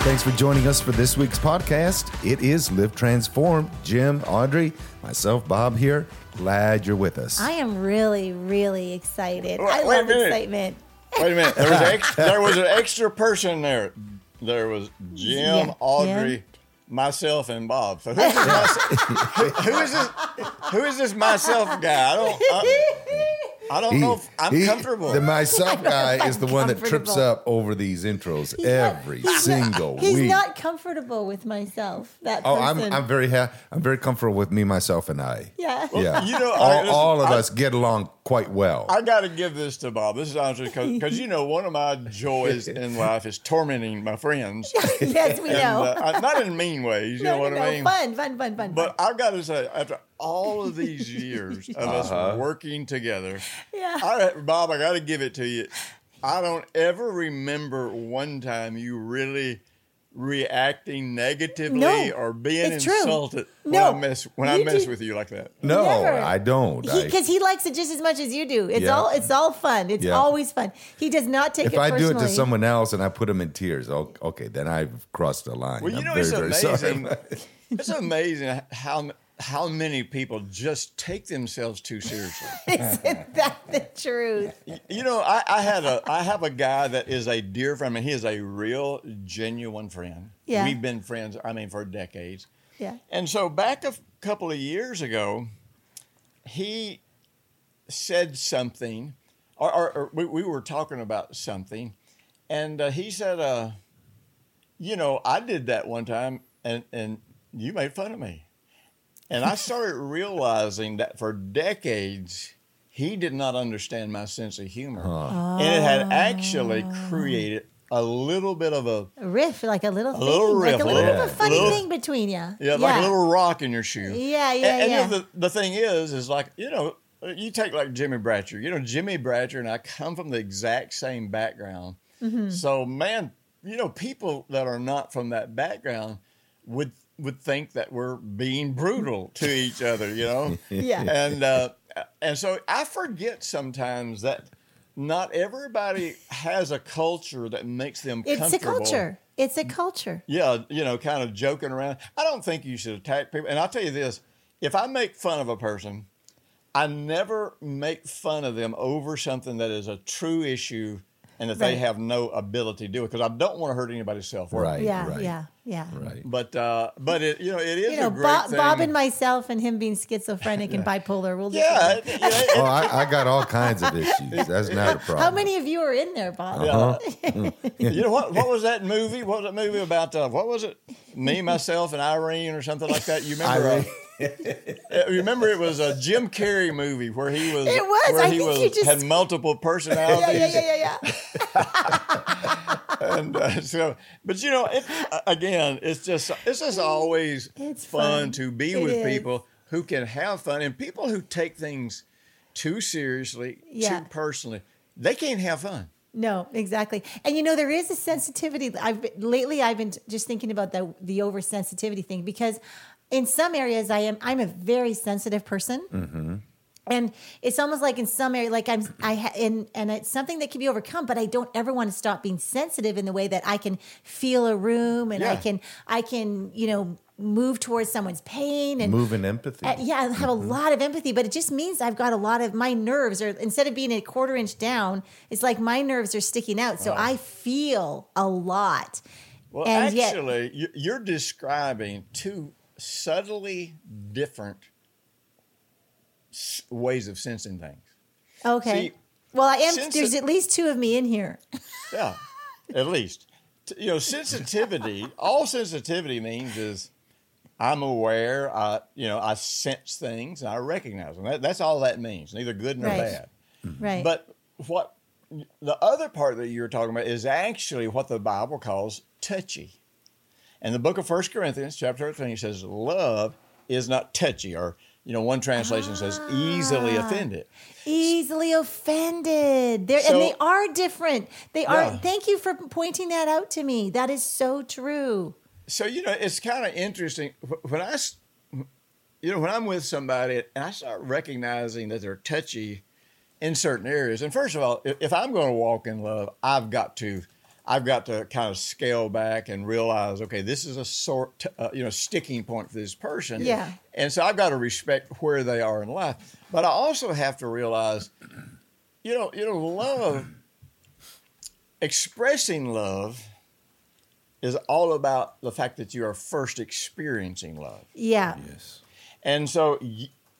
Thanks for joining us for this week's podcast. It is Live Transformed. Jim, Audrey, myself, Bob here. Glad you're with us. I am really, really excited. Wait- I wait love excitement. Wait a minute. There was, ex- there was an extra person there. There was Jim, Yeah, Audrey, Jim. myself, and Bob. So who's this, myself, who, who is this? Who is this myself guy? I don't. I, I don't know. If I'm he- comfortable. The myself guy is the one that trips up over these intros every single He's week. He's not comfortable with myself. That oh, I'm. I'm very ha- I'm very comfortable with me, myself, and I. yeah. Yeah, you know, I- all, listen, all of I- us get along quite well. I got to give this to Bob. This is honestly because you know one of my joys in life is tormenting my friends. yes, we And, know. uh, I- not in mean ways, you no, know what no, I mean. Fun, fun, fun, fun. But I've got to say, after all of these years of us working together, Yeah. I, Bob, I got to give it to you. I don't ever remember one time you really reacting negatively No, or being it's true. insulted No, when I mess when I mess do- with you like that. no, Never. I don't. Because he, likes it just as much as you do. It's Yeah. all it's all fun. It's Yeah. always fun. He does not take it. if it I do it to someone else and I put him in tears, okay, then I've crossed the line. Well, you I'm know, very, it's amazing. it's amazing how how many people just take themselves too seriously. Isn't that the truth? You know, I, I had a I have a guy that is a dear friend. I mean, he is a real, genuine friend. Yeah. We've been friends. I mean, for decades. Yeah. And so back a couple of years ago, he said something, or, or, or we, we were talking about something, and uh, he said, uh, "You know, I did that one time, and and you made fun of me." And I started realizing that for decades, he did not understand my sense of humor, and it had actually created a little bit of a A riff, like a little thing, little like riff, a little bit of a funny Little- thing between you. Yeah, like a little rock in your shoe. Yeah, yeah, and, and yeah. You know, the, the thing is, is like, you know, you take like Jimmy Bratcher. You know, Jimmy Bratcher and I come from the exact same background. Mm-hmm. So, man, you know, people that are not from that background would would think that we're being brutal to each other, you know? Yeah. And uh, and so I forget sometimes that not everybody has a culture that makes them It's a culture. It's a culture. Yeah, you know, kind of joking around. I don't think you should attack people. And I'll tell you this if I make fun of a person, I never make fun of them over something that is a true issue and that they have no ability to do it because I don't want to hurt anybody's self worth. Right, Yeah, right, yeah, yeah. right. But uh, but it you know it is You know, a great Bob, thing. Bob and myself and him being schizophrenic and bipolar. We'll just- yeah, it- you know, Oh, I, I got all kinds of issues. That's not a problem. How many of you are in there, Bob? Yeah. you know what? What was that movie? What was that movie about? Uh, what was it? Me, myself, and Irene, or something like that. You remember? Remember, it was a Jim Carrey movie where he was. It was. Where I he think was you just- had multiple personalities. Yeah, yeah, yeah, yeah, yeah. And uh, so, but you know, it, again, it's just it's just always It's fun, fun. to be It with is. people who can have fun and people who take things too seriously, Yeah. too personally. They can't have fun. No, exactly. And you know, there is a sensitivity. I've been, lately I've been just thinking about the the oversensitivity thing because in some areas I am I'm a very sensitive person. And it's almost like in some area, like I'm, I ha, and and it's something that can be overcome. But I don't ever want to stop being sensitive in the way that I can feel a room and I can, I can, you know, move towards someone's pain and Move in empathy. uh, yeah, I have a lot of empathy, but it just means I've got a lot of my nerves are instead of being a quarter inch down, it's like my nerves are sticking out. So I feel a lot. Well, And actually, you- you're describing two subtly different s- ways of sensing things. Okay. See, well, I am. since There's at least two of me in here. Yeah, at least. You know, sensitivity. all sensitivity means is I'm aware. I, you know, I sense things and I recognize them. That, that's all that means. Neither good nor Right. bad. Mm-hmm. Right. But what the other part that you're talking about is actually what the Bible calls touchy. And the book of 1 Corinthians, chapter 13, says, Love is not touchy, or, you know, one translation says, easily Ah. offended. easily offended. They're, So- and they are different. They are. Thank you for pointing that out to me. That is so true. So, you know, it's kind of interesting. When I, you know, when I'm with somebody and I start recognizing that they're touchy in certain areas, and first of all, if I'm going to walk in love, I've got to, I've got to kind of scale back and realize, okay, this is a sort, uh, you know, sticking point for this person. Yeah. And so I've got to respect where they are in life, but I also have to realize, you know, you know, love, expressing love, is all about the fact that you are first experiencing love. Yeah. Yes. And so,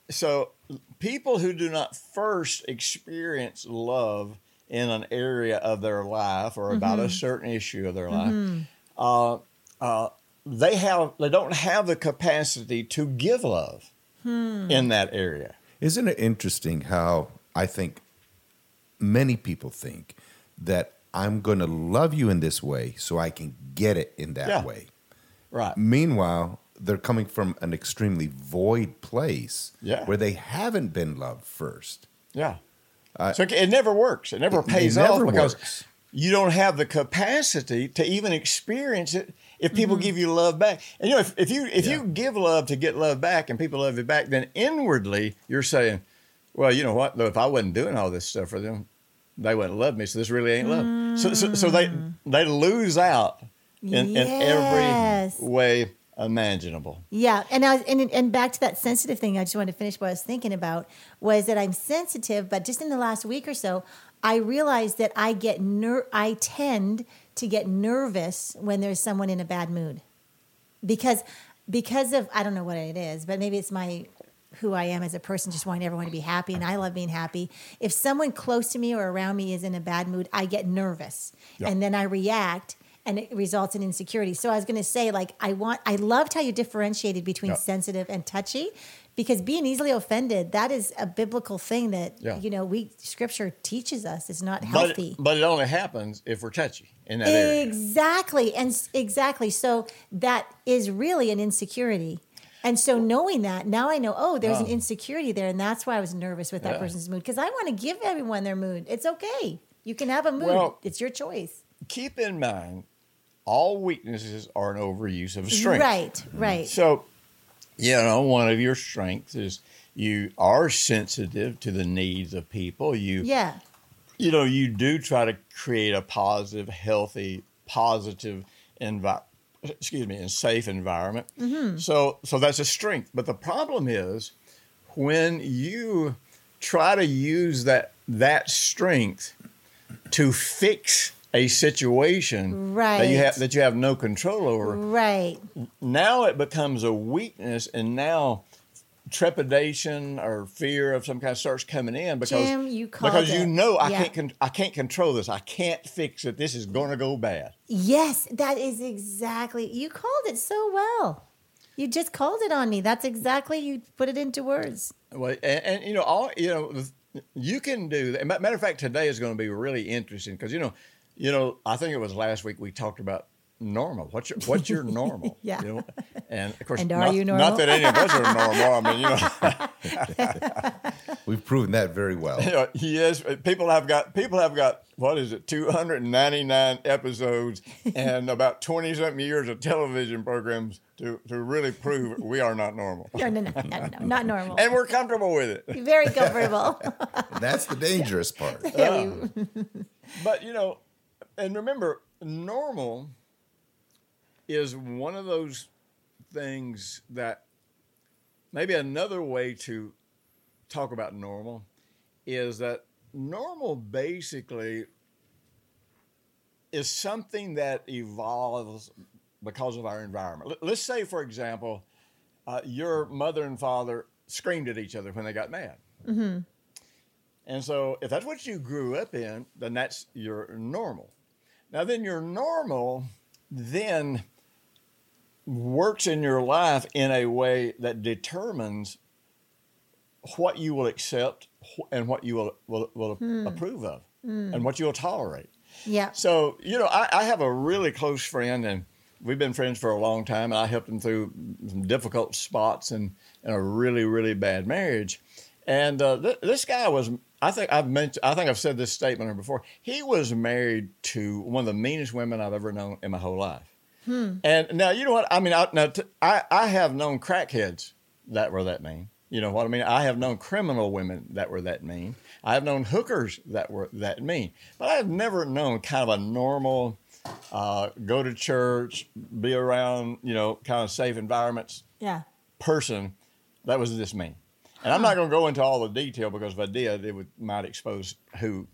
so people who do not first experience love in an area of their life or about a certain issue of their life, uh, uh, they have they don't have the capacity to give love in that area. Isn't it interesting how I think many people think that I'm going to love you in this way so I can get it in that Yeah. way? Right. Meanwhile, they're coming from an extremely void place Yeah. where they haven't been loved first. Yeah. So it, never works. It never It- it pays never off because works. you don't have the capacity to even experience it if people mm-hmm. give you love back. And you know, if, if you if Yeah. you give love to get love back and people love you back, then inwardly you're saying, Well, you know what? Though if I wasn't doing all this stuff for them, they wouldn't love me. So this really ain't love. So, so so they mm. they lose out in, Yes. in every way imaginable. Yeah, and I was, and and back to that sensitive thing. I just wanted to finish what I was thinking about was that I'm sensitive, but just in the last week or so, I realized that I get ner- I tend to get nervous when there's someone in a bad mood, because because of I don't know what it is, but maybe it's my who I am as a person, just wanting everyone to be happy, and I love being happy. If someone close to me or around me is in a bad mood, I get nervous, Yeah. and then I react, and it results in insecurity. So I was going to say, like, I want, I loved how you differentiated between Yeah. sensitive and touchy, because being easily offended, that is a biblical thing that Yeah. you know we Scripture teaches us is not healthy. but it only happens if we're touchy in that area. Exactly. And exactly. So that is really an insecurity. And so knowing that, now I know, oh, there's an insecurity there. And that's why I was nervous with that Yeah. person's mood. Because I want to give everyone their mood. It's okay. You can have a mood. Well- it's your choice. keep in mind all weaknesses are an overuse of a strength. Right, right. So, you know, one of your strengths is you are sensitive to the needs of people. You, Yeah. you know, you do try to create a positive, healthy, positive environment. Excuse me, and safe environment. Mm-hmm. So, so that's a strength. But the problem is when you try to use that that strength to fix a situation that you have that you have no control over Right. now it becomes a weakness and now trepidation or fear of some kind starts coming in because Jim, you because you know I Yeah. can't con- I can't control this I can't fix it this is going to go bad Yes, that is exactly. You called it so well. You just called it on me. That's exactly, you put it into words. well and, and you know all you know you can do that matter of fact today is going to be really interesting because you know you know I think it was last week we talked about normal what's your what's your normal Yeah. you know and of course And are not, you not that any of us are normal I mean you know We've proven that very well. Yeah, yes, people have got people have got what is it, two hundred and ninety nine episodes and about twenty something years of television programs to to really prove we are not normal, No, no, no, no, no, not normal. and we're comfortable with it. Very comfortable. That's the dangerous part. Yeah, we- uh, But you know, and remember, normal is one of those things that maybe another way to talk about normal is that normal basically is something that evolves because of our environment. Let- Let's say, for example, uh, your mother and father screamed at each other when they got mad. And so, if that's what you grew up in, then that's your normal. Now, then your normal then works in your life in a way that determines what you will accept and what you will, will, will hmm. approve of hmm. and what you'll tolerate. yeah. So, you know, I, I have a really close friend, and we've been friends for a long time, and I helped him through some difficult spots and in a really, really bad marriage. And uh, th- this guy was, I think I've mentioned, I think I've said this statement before. He was married to one of the meanest women I've ever known in my whole life. And now, you know what? I mean, I, now, t- I, I have known crackheads that were that mean. You know what I mean? I have known criminal women that were that mean. I have known hookers that were that mean. But I have never known kind of a normal, uh, go to church, be around, you know, kind of safe environments Yeah. person, that was this me. And I'm not going to go into all the detail because if I did, it would might expose who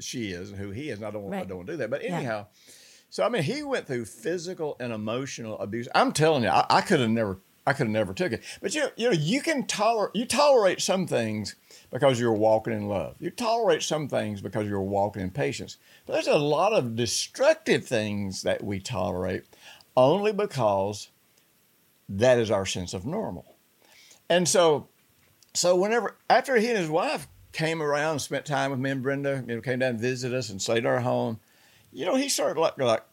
she is and who he is. And I don't, want I don't want to do that. But Yeah. anyhow, so I mean, he went through physical and emotional abuse. I'm telling you, I, I could have never, I could have never took it. But you, you know, you can tolerate, you tolerate some things because you're walking in love. You tolerate some things because you're walking in patience. But there's a lot of destructive things that we tolerate only because that is our sense of normal. And so, so whenever after he and his wife came around, spent time with me and Brenda, you know, came down and visited us and stayed at our home, you know, he started like like,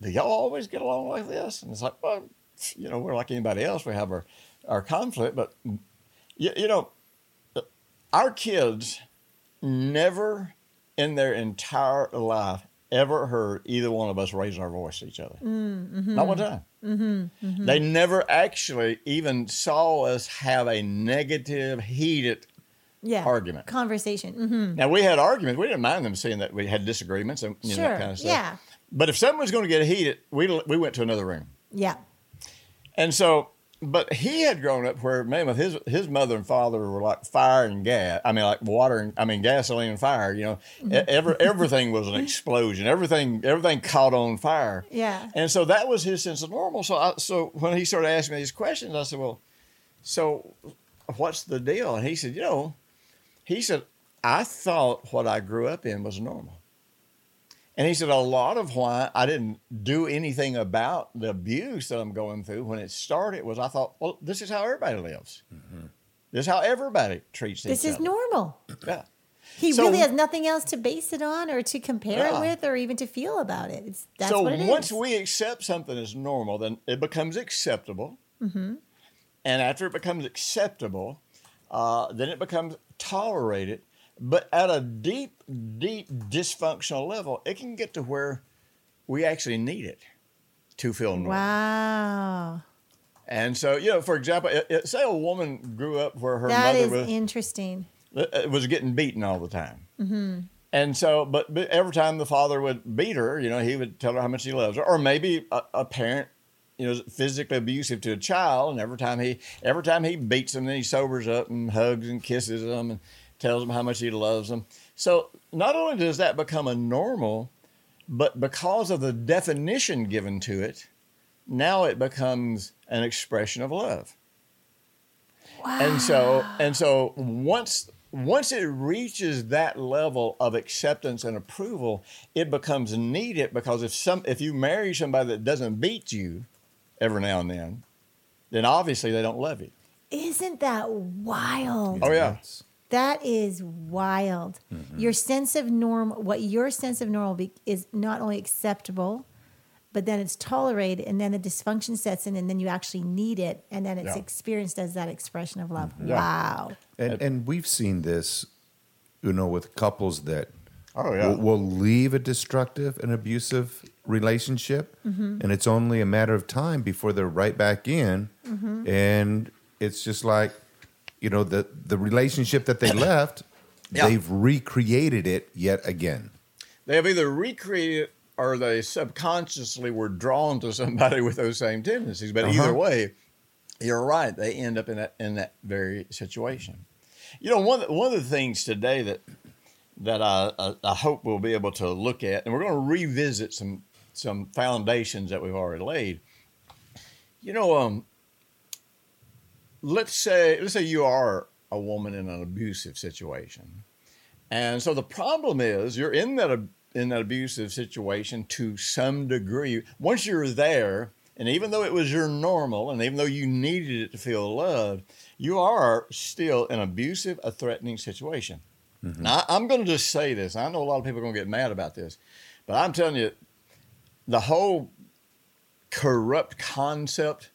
do y'all always get along like this? And it's like, well, you know, we're like anybody else. We have our our conflict, but you, you know, our kids never in their entire life ever heard either one of us raise our voice to each other. Mm, mm-hmm. Not one time. They never actually even saw us have a negative, heated. Yeah. Argument. Conversation. hmm Now we had arguments. We didn't mind them seeing that we had disagreements and you know, that kind of stuff. Yeah. But if something was going to get heated, we we went to another room. Yeah. And so, but he had grown up where, man, with his his mother and father were like fire and gas. I mean, like water and I mean gasoline and fire. You know, Mm-hmm. Every, everything was an explosion. Everything everything caught on fire. Yeah. And so that was his sense of normal. So I, so when he started asking me these questions, I said, well, so what's the deal? And he said, you know, he said, I thought what I grew up in was normal. And he said, a lot of why I didn't do anything about the abuse that I'm going through when it started was I thought, well, this is how everybody lives. This is how everybody treats This each is other. normal. Yeah. He So- really has nothing else to base it on or to compare Yeah. it with or even to feel about it. It's, that's so what it is. once we accept something as normal, then it becomes acceptable. Mm-hmm. And after it becomes acceptable, uh, then it becomes tolerated. But at a deep, deep dysfunctional level, it can get to where we actually need it to feel normal. Wow. And so, you know, for example, it, it- say a woman grew up where her That mother is was, interesting. uh, was getting beaten all the time. Mm-hmm. And so, but, but every time the father would beat her, you know, he would tell her how much he loves her. Or maybe a, a parent, you know, is physically abusive to a child, and every time he every time he beats them, then he sobers up and hugs and kisses them and tells them how much he loves them. So not only does that become a normal, but because of the definition given to it, now it becomes an expression of love. Wow. And so and so once once it reaches that level of acceptance and approval, it becomes needed because if some if you marry somebody that doesn't beat you every now and then, then obviously they don't love you. Isn't that wild? Oh yeah. Nuts. That is wild. Mm-hmm. Your sense of norm, what your sense of normal be, is not only acceptable, but then it's tolerated, and then the dysfunction sets in, and then you actually need it, and then it's Yeah. experienced as that expression of love. Mm-hmm. Yeah. Wow. And, and we've seen this, you know, with couples that Oh yeah. will, will leave a destructive and abusive relationship, mm-hmm. and it's only a matter of time before they're right back in, mm-hmm. and it's just like, you know, the the relationship that they left, Yeah. they've recreated it yet again. They have either recreated or they subconsciously were drawn to somebody with those same tendencies. But either Uh-huh. way, you're right. They end up in that in that very situation. You know, one of the, one of the things today that that I, I, I hope we'll be able to look at, and we're going to revisit some some foundations that we've already laid. You know, um, let's say let's say you are a woman in an abusive situation, and so the problem is you're in that in that abusive situation to some degree. Once you're there, and even though it was your normal, and even though you needed it to feel loved, you are still in an abusive, a threatening situation. Mm-hmm. Now, I- I'm going to just say this. I know a lot of people are going to get mad about this, but I'm telling you, the whole corrupt concept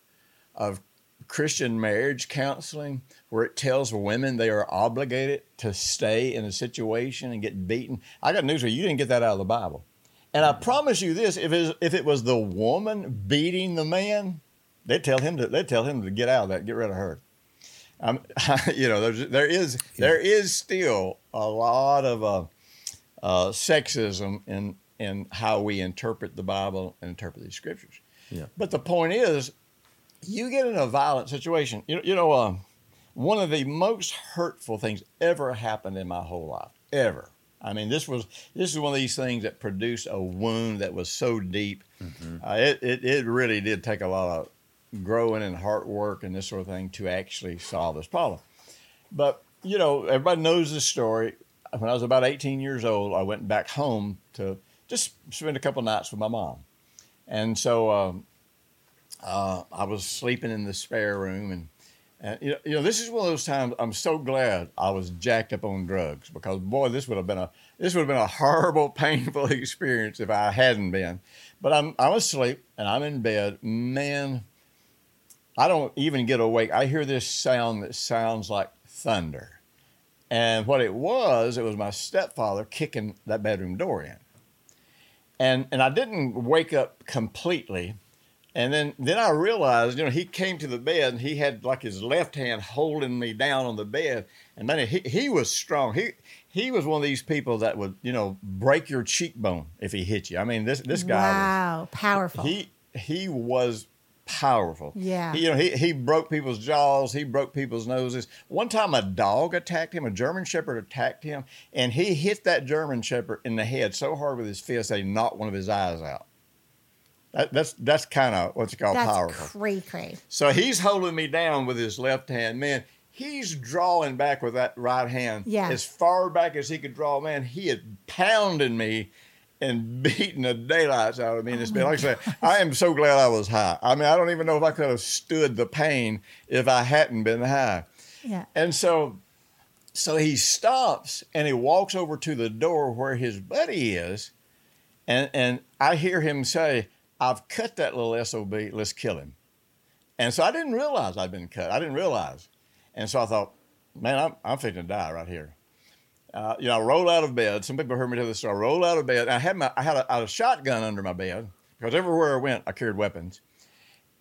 of Christian marriage counseling, where it tells women they are obligated to stay in a situation and get beaten. I got news for you. You didn't get that out of the Bible. And I promise you this: if it was, if it was the woman beating the man, they'd tell him to they'd tell him to get out of that, get rid of her. Um, you know, there's, there is there is still a lot of uh, uh, sexism in in how we interpret the Bible and interpret these scriptures. Yeah. But the point is, you get in a violent situation. You, you know, um, one of the most hurtful things ever happened in my whole life, ever. I mean, this was this is one of these things that produced a wound that was so deep. Uh, it, it it really did take a lot of growing and hard work and this sort of thing to actually solve this problem. But you know, everybody knows this story. When I was about 18 years old, I went back home to just spend a couple nights with my mom, and so um, uh, I was sleeping in the spare room, and, and you, know, you know, this is one of those times I'm so glad I was jacked up on drugs because boy, this would have been a this would have been a horrible, painful experience if I hadn't been. But I'm I'm asleep and I'm in bed, man. I don't even get awake. I hear this sound that sounds like thunder. And what it was, it was my stepfather kicking that bedroom door in. And and I didn't wake up completely. And then then I realized, you know, he came to the bed and he had like his left hand holding me down on the bed. And man, he he was strong. He he was one of these people that would, you know, break your cheekbone if he hit you. I mean, this this guy was wow, powerful. he he was powerful. Yeah. He, you know, he he broke people's jaws. He broke people's noses. One time, a dog attacked him. A German Shepherd attacked him, and he hit that German Shepherd in the head so hard with his fist that he knocked one of his eyes out. That, that's that's kind of what's called That's powerful. cray cray. So he's holding me down with his left hand. Man, he's drawing back with that right hand Yeah. as far back as he could draw. Man, he had pounded me and beaten the daylights out of me in this bed. Like I said, I am so glad I was high. I mean, I don't even know if I could have stood the pain if I hadn't been high. Yeah. And so, so he stops and he walks over to the door where his buddy is, and and I hear him say, "I've cut that little sob. Let's kill him." And so I didn't realize I'd been cut. I didn't realize, and so I thought, "Man, I'm I'm fixing to die right here." Uh, you know, I roll out of bed. Some people heard me tell this story. I roll out of bed. I had my I had a, I had a shotgun under my bed because everywhere I went, I carried weapons.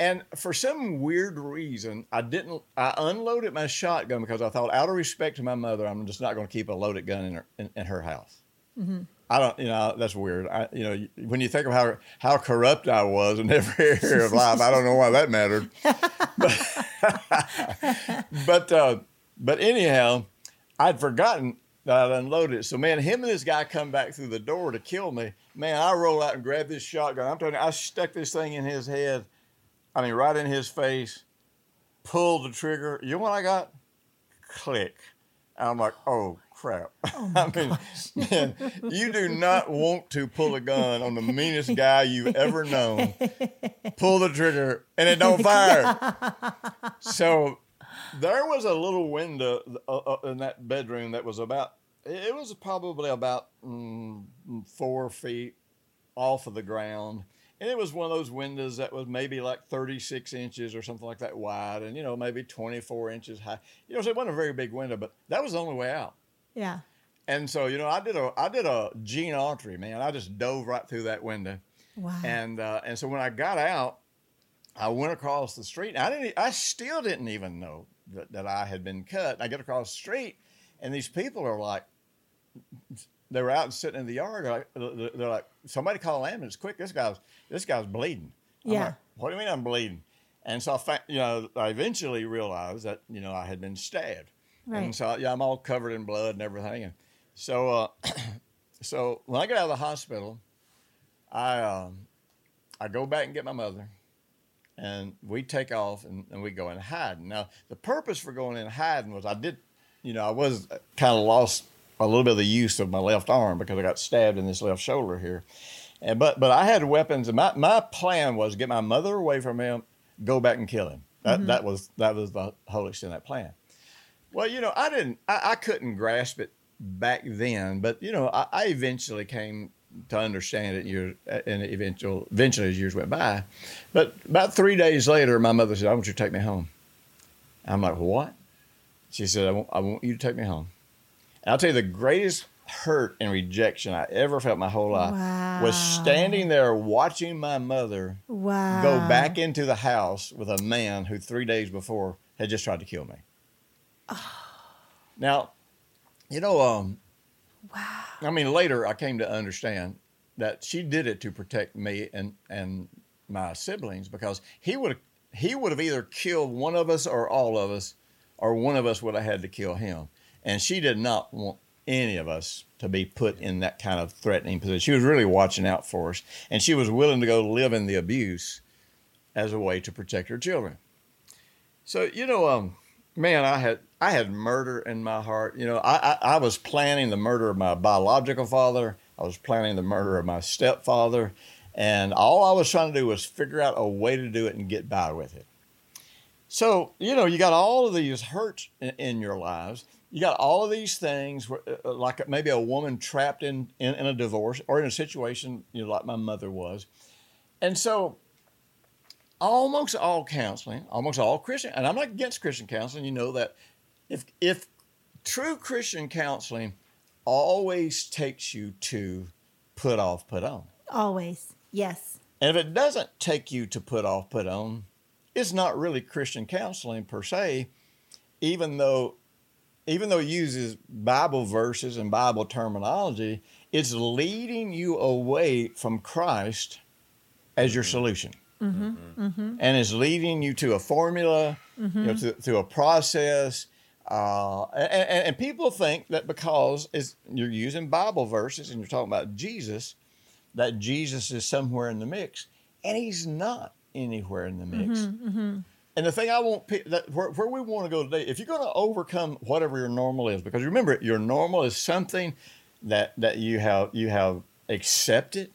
And for some weird reason, I didn't. I unloaded my shotgun because I thought, out of respect to my mother, I'm just not going to keep a loaded gun in her in, in her house. I don't, you know, that's weird. I, you know, when you think of how how corrupt I was in every area of life, I don't know why that mattered. But but, uh, but anyhow, I'd forgotten that I'd unloaded it. So man, him and this guy come back through the door to kill me. Man, I roll out and grab this shotgun. I'm telling you, I stuck this thing in his head. I mean, right in his face. Pulled the trigger. You know what I got? Click. And I'm like, oh crap. I mean, man, you do not want to pull a gun on the meanest guy you've ever known. Pull the trigger and it don't fire. so there was a little window uh, uh, in that bedroom that was about, it was probably about mm, four feet off of the ground. And it was one of those windows that was maybe like 36 inches or something like that wide and, you know, maybe 24 inches high. You know, so it wasn't a very big window, but that was the only way out. Yeah. And so, you know, I did a I did a Gene Autry, man. I just dove right through that window. Wow. And uh, and so when I got out, I went across the street. I didn't. I still didn't even know that, that I had been cut. I get across the street, and these people are like, they were out and sitting in the yard. They're like, they're like somebody call an ambulance quick. This guy's this guy's bleeding. I'm Yeah. like, what do you mean I'm bleeding? And so I, you know, I eventually realized that you know I had been stabbed. Right. And so yeah, I'm all covered in blood and everything. And so, uh, so when I get out of the hospital, I um, I go back and get my mother, and we take off and, and we go in hiding. Now the purpose for going in hiding was I did, you know, I was kind of lost a little bit of the use of my left arm because I got stabbed in this left shoulder here. And but but I had weapons, and my, my plan was get my mother away from him, go back and kill him. That that was that was the whole extent of that plan. Well, you know, I didn't, I, I couldn't grasp it back then, but you know, I, I eventually came to understand it. Years and eventual, eventually as years went by. But about three days later, my mother said, "I want you to take me home." I'm like, "What?" She said, "I want, I want you to take me home." And I'll tell you, the greatest hurt and rejection I ever felt my whole life was standing there watching my mother wow. go back into the house with a man who three days before had just tried to kill me. Now, you know, um, Wow. I mean, later I came to understand that she did it to protect me and and my siblings because he would he would have either killed one of us or all of us, or one of us would have had to kill him. And she did not want any of us to be put in that kind of threatening position. She was really watching out for us, and she was willing to go live in the abuse as a way to protect her children. So you know, um, man, I had I had murder in my heart. You know, I, I, I was planning the murder of my biological father. I was planning the murder of my stepfather, and all I was trying to do was figure out a way to do it and get by with it. So you know, you got all of these hurts in, in your lives. You got all of these things, where, uh, uh, like maybe a woman trapped in, in in a divorce or in a situation, you know, like my mother was, and so almost all counseling, almost all Christian, and I'm not against Christian counseling. You know that if if true Christian counseling always takes you to put off, put on. Always, yes. And if it doesn't take you to put off, put on, it's not really Christian counseling per se, even though even though it uses Bible verses and Bible terminology, it's leading you away from Christ as your solution. Mm-hmm. Mm-hmm. And it's leading you to a formula, mm-hmm. you know, to, to a process. Uh, and, and, people think that because you're using Bible verses and you're talking about Jesus, that Jesus is somewhere in the mix. And he's not anywhere in the mix. Mm-hmm, mm-hmm. And the thing I want that where, where we want to go today, if you're going to overcome whatever your normal is, because remember, your normal is something that that you have you have accepted.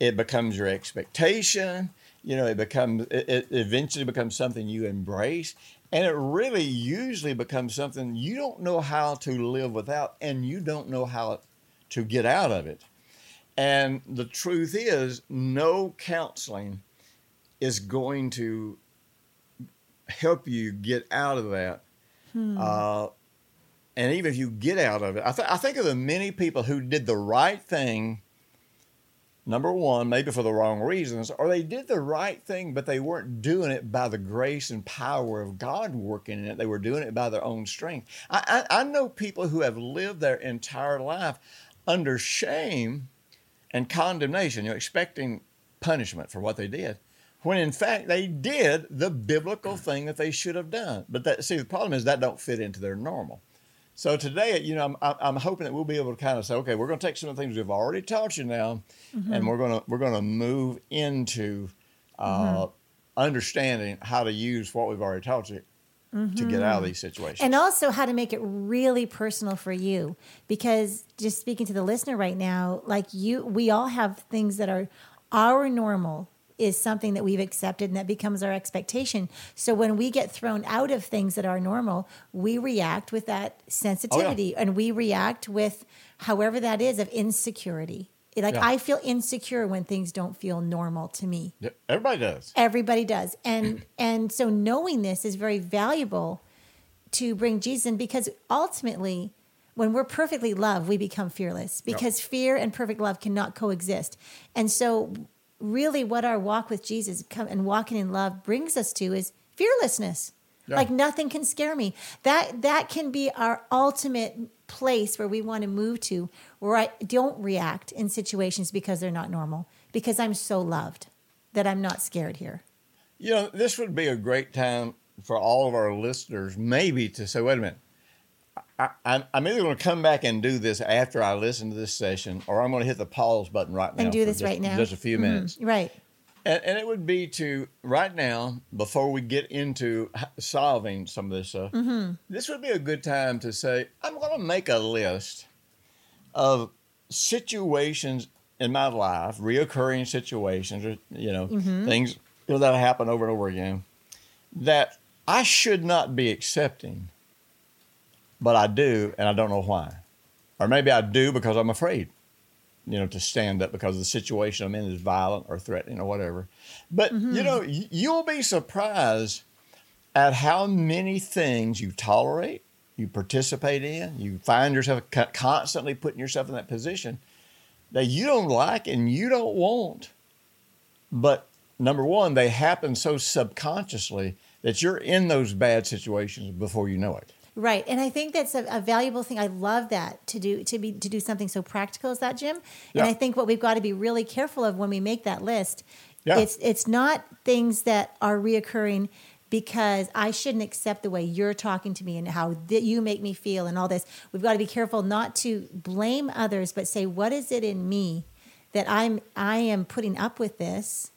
It becomes your expectation you know, it becomes it, it eventually becomes something you embrace, and it really usually becomes something you don't know how to live without, and you don't know how to get out of it. And the truth is, no counseling is going to help you get out of that. Hmm. Uh, and even if you get out of it, I, th- I think of the many people who did the right thing number one, maybe for the wrong reasons, or they did the right thing, but they weren't doing it by the grace and power of God working in it. They were doing it by their own strength. I, I, I know people who have lived their entire life under shame and condemnation, you know, expecting punishment for what they did. When in fact they did the biblical thing that they should have done. But that see the problem is that don't fit into their normal. So today, you know, I'm, I'm hoping that we'll be able to kind of say, okay, we're going to take some of the things we've already taught you now, mm-hmm. and we're going to we're going to move into uh, mm-hmm. understanding how to use what we've already taught you mm-hmm. to get out of mm-hmm. these situations, and also how to make it really personal for you. Because just speaking to the listener right now, like you, we all have things that are our normal is something that we've accepted and that becomes our expectation. So when we get thrown out of things that are normal, we react with that sensitivity oh, yeah. and we react with however that is of insecurity. Like yeah. I feel insecure when things don't feel normal to me. Everybody does. Everybody does. And and so knowing this is very valuable to bring Jesus in because ultimately when we're perfectly loved, we become fearless because yep. fear and perfect love cannot coexist. And so really what our walk with Jesus and walking in love brings us to is fearlessness. Yeah. Like nothing can scare me. That that can be our ultimate place where we want to move to, where I don't react in situations because they're not normal, because I'm so loved that I'm not scared here. You know, this would be a great time for all of our listeners, maybe to say, wait a minute, I, am either going to come back and do this after I listen to this session, or I'm going to hit the pause button right now and do this just, right now, just a few mm-hmm. minutes. Right. And, and, it would be to right now before we get into solving some of this stuff. Mm-hmm. This would be a good time to say I'm going to make a list of situations in my life, reoccurring situations, or you know mm-hmm. things that happen over and over again that I should not be accepting but I do, and I don't know why. Or maybe I do because I'm afraid, you know, to stand up because the situation I'm in is violent or threatening or whatever. But, mm-hmm. you know, you'll be surprised at how many things you tolerate, you participate in, you find yourself constantly putting yourself in that position that you don't like and you don't want. But number one, they happen so subconsciously that you're in those bad situations before you know it. Right, and I think that's a, a valuable thing. I love that to do to be to do something so practical as that, Jim. Yeah. And I think what we've got to be really careful of when we make that list, Yeah. it's it's not things that are reoccurring because I shouldn't accept the way you're talking to me and how that you make me feel and all this. We've got to be careful not to blame others, but say what is it in me that I'm I am putting up with this,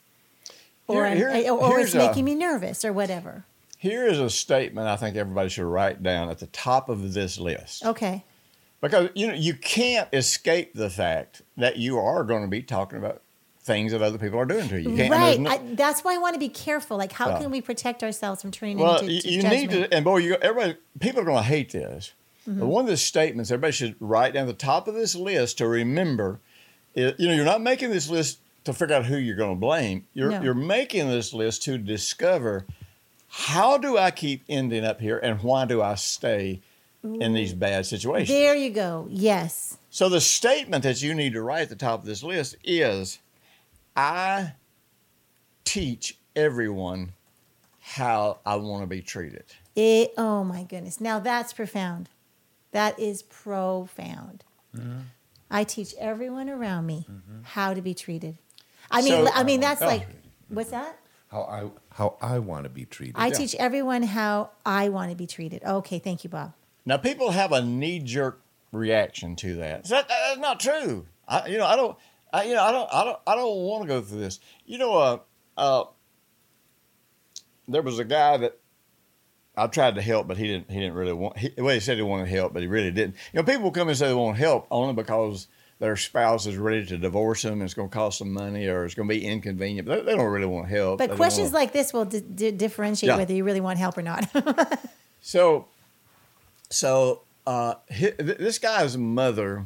or Here- here- or, or it's a- making me nervous or whatever. Here is a statement I think everybody should write down at the top of this list. Okay. Because you know you can't escape the fact that you are going to be talking about things that other people are doing to you. you can't, Right. no- I, that's why I want to be careful. Like, how Yeah. can we protect ourselves from turning well, into you, to you judgment? need to, and boy, you everybody, people are going to hate this. Mm-hmm. But one of the statements everybody should write down at the top of this list to remember, is, you know, you're not making this list to figure out who you're going to blame. You're No. you're making this list to discover how do I keep ending up here, and why do I stay in these bad situations. There you go. Yes. So the statement that you need to write at the top of this list is I teach everyone how I want to be treated. It, oh my goodness. Now that's profound. That is profound. Mm-hmm. I teach everyone around me mm-hmm. how to be treated. I mean, So- I mean oh that's Oh. like what's that? How I how I want to be treated. I Yeah. teach everyone how I want to be treated. Okay, thank you, Bob. Now people have a knee jerk reaction to that. That- That's not true. I, you know, I don't. I, you know, I don't. I don't. I don't want to go through this. You know, uh, uh, there was a guy that I tried to help, but he didn't. He didn't really want. He, well, he said he wanted help, but he really didn't. You know, people come and say they want help only because their spouse is ready to divorce them. It's going to cost them money, or it's going to be inconvenient. But they, they don't really want help. But don't questions like this will d- d- differentiate Yeah. whether you really want help or not. So, so uh, hi- th- this guy's mother,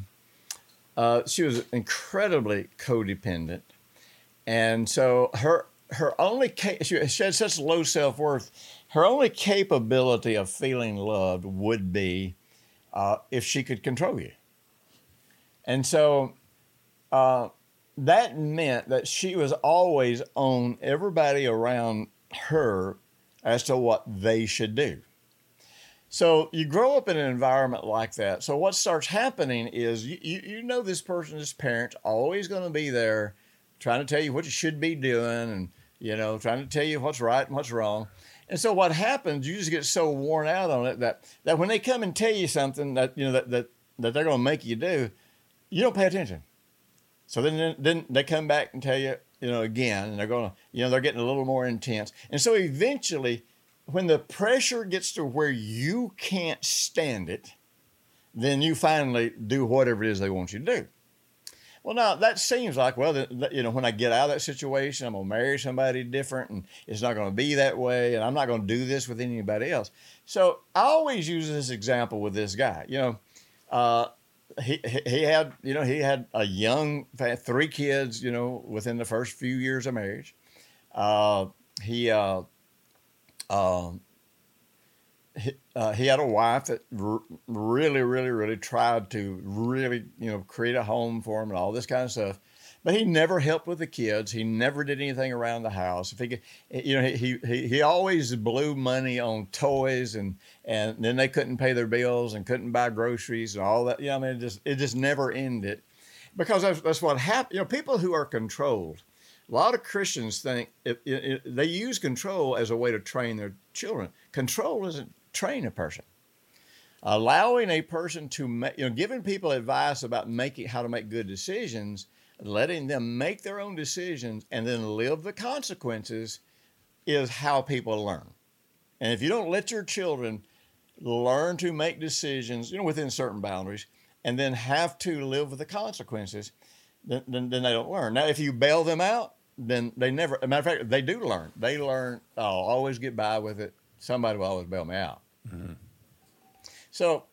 uh, she was incredibly codependent, and so her her only ca- she, she had such low self worth. Her only capability of feeling loved would be uh, if she could control you, and so. Uh, that meant that she was always on everybody around her as to what they should do. So you grow up in an environment like that. So what starts happening is you, you, you know this person, this parent, always going to be there trying to tell you what you should be doing and, you know, trying to tell you what's right and what's wrong. And so what happens, you just get so worn out on it that, that when they come and tell you something that, you know, that, that, that they're going to make you do, you don't pay attention. So then, then they come back and tell you, you know, again, and they're going to, you know, they're getting a little more intense. And so eventually, when the pressure gets to where you can't stand it, then you finally do whatever it is they want you to do. Well, now that seems like, well, you know, when I get out of that situation, I'm going to marry somebody different and it's not going to be that way and I'm not going to do this with anybody else. So I always use this example with this guy. You know, uh, he, he had, you know, he had a young, three kids, you know, within the first few years of marriage. Uh, he, uh, um, he, uh, he had a wife that r- really, really, really tried to really, you know, create a home for him and all this kind of stuff. But he never helped with the kids. He never did anything around the house. If he, could, eh, you know, he, he he always blew money on toys, and and then they couldn't pay their bills and couldn't buy groceries and all that. Yeah, I mean, it just it just never ended, because that's, that's what happened. You know, people who are controlled. A lot of Christians think it, it, it- they use control as a way to train their children. Control doesn't train a person. Allowing a person to make, you know, giving people advice about making how to make good decisions, letting them make their own decisions, and then live the consequences, is how people learn. And if you don't let your children learn to make decisions, you know, within certain boundaries, and then have to live with the consequences, then, then, then they don't learn. Now, if you bail them out, then they never. As a matter of fact, they do learn. They learn. I'll always get by with it. Somebody will always bail me out. Mm-hmm. So,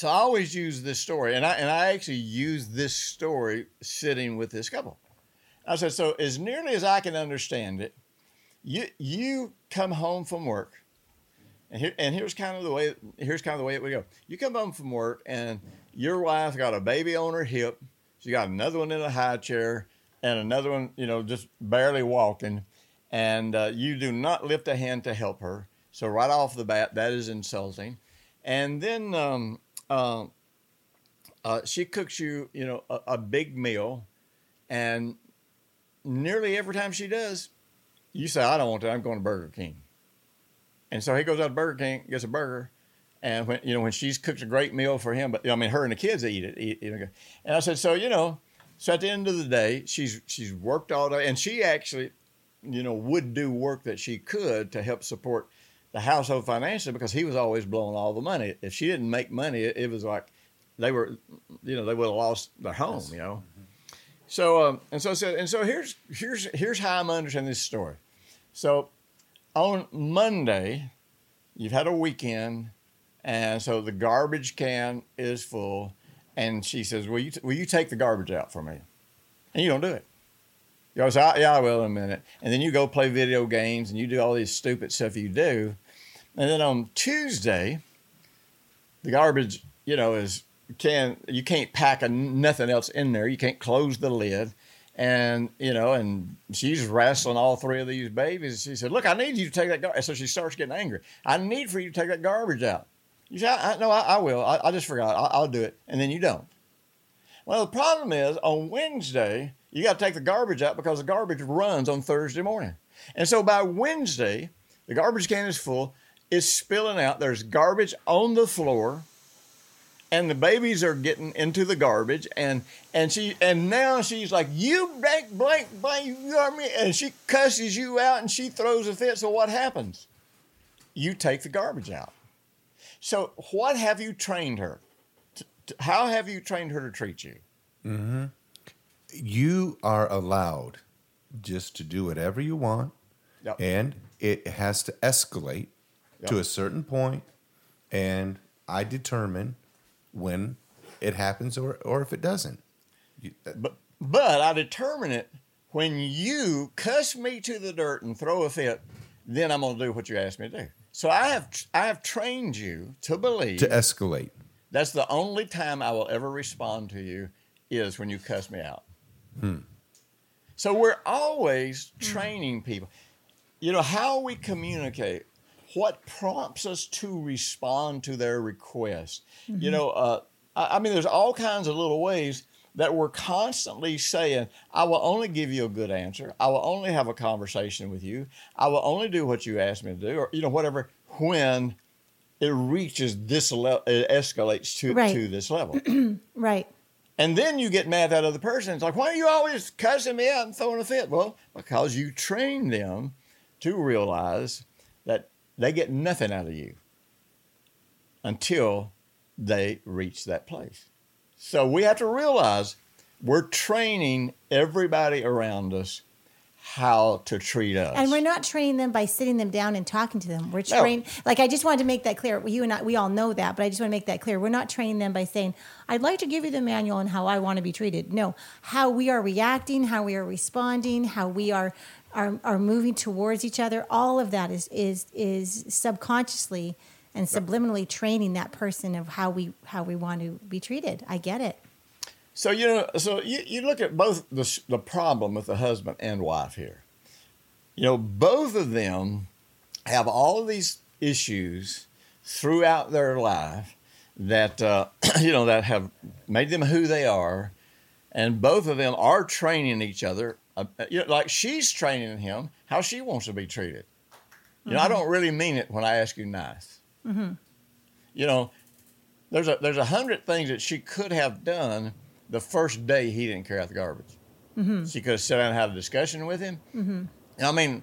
so I always use this story, and I and I actually use this story sitting with this couple. I said, so as nearly as I can understand it, you you come home from work, and here and here's kind of the way here's kind of the way it would go. You come home from work, and your wife got a baby on her hip. She got another one in a high chair, and another one, you know, just barely walking, and uh, you do not lift a hand to help her. So right off the bat, that is insulting. and then um, uh, uh, she cooks you, you know, a, a big meal, and nearly every time she does, you say, "I don't want to. I'm going to Burger King." And so he goes out to Burger King, gets a burger, and when you know when she's cooked a great meal for him, but I mean her and the kids eat it. Eat, know, and I said, so you know, so at the end of the day, she's she's worked all day, and she actually, you know, would do work that she could to help support the household financially because he was always blowing all the money. If she didn't make money, it, it was like they were, you know, they would have lost their home. You know. So um, and so I said, and so here's here's here's how I'm understanding this story. So on Monday, you've had a weekend, and so the garbage can is full, and she says, "Will you will you take the garbage out for me?" And you don't do it. You go, so, "Yeah, I will in a minute," and then you go play video games and you do all these stupid stuff you do, and then on Tuesday, the garbage, you know, is can you can't pack a, nothing else in there. You can't close the lid and you know, and she's wrestling all three of these babies. She said, "Look, I need you to take that." garbage. So she starts getting angry. I need for you to take that garbage out. You say, I, I, "No, I, I will. I, I, just forgot. I, I'll do it," and then you don't. Well, the problem is on Wednesday you got to take the garbage out because the garbage runs on Thursday morning, and so by Wednesday the garbage can is full. It's spilling out. There's garbage on the floor and the babies are getting into the garbage and and she and now she's like you blank blank blank you are me and she cusses you out and she throws a fit so what happens you take the garbage out so what have you trained her how have you trained her to treat you mm-hmm. You are allowed just to do whatever you want yep. and it has to escalate yep. to a certain point and i determine when it happens or, or if it doesn't. You, but, but I determine it when you cuss me to the dirt and throw a fit, then I'm going to do what you asked me to do. So I have I have trained you to believe to escalate. That's the only time I will ever respond to you is when you cuss me out. Hmm. So we're always training people. You know how we communicate what prompts us to respond to their request. Mm-hmm. You know, uh, I, I mean, there's all kinds of little ways that we're constantly saying, I will only give you a good answer. I will only have a conversation with you. I will only do what you ask me to do, or, you know, whatever, when it reaches this level, it escalates to, right. to this level. right. And then you get mad at other person. It's like, why are you always cussing me out and throwing a fit? Well, because you train them to realize that they get nothing out of you until they reach that place. So we have to realize we're training everybody around us how to treat us. And we're not training them by sitting them down and talking to them. We're training, no. like I just wanted to make that clear. You and I we all know that, but I just want to make that clear. We're not training them by saying, I'd like to give you the manual on how I want to be treated. No. How we are reacting, how we are responding, how we are are, are moving towards each other, all of that is is is subconsciously and subliminally training that person of how we how we want to be treated. I get it. So you know, so you, you look at both the the problem with the husband and wife here. You know, both of them have all of these issues throughout their life that uh, you know that have made them who they are, and both of them are training each other uh, you know, like she's training him how she wants to be treated. You know, mm-hmm. I don't really mean it when I ask you nice. Mm-hmm. You know, there's a there's a hundred things that she could have done the first day he didn't carry out the garbage. Mm-hmm. She could have sat down and had a discussion with him. Mm-hmm. I mean,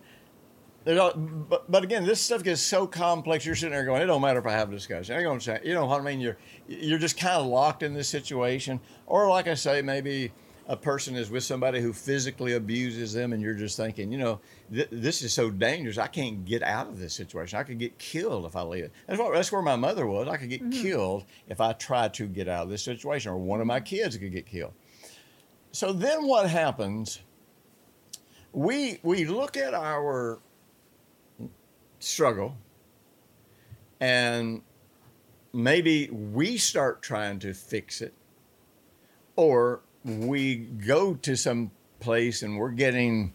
all, but, but again, this stuff gets so complex. You're sitting there going, it don't matter if I have a discussion. I going to say, you know what I mean? You're you're just kind of locked in this situation, or like I say, maybe a person is with somebody who physically abuses them and you're just thinking, you know, th- this is so dangerous. I can't get out of this situation. I could get killed if I leave. That's, what, that's where my mother was. I could get mm-hmm. killed if I tried to get out of this situation, or one of my kids could get killed. So then what happens? We, we look at our struggle and maybe we start trying to fix it or we go to some place and we're getting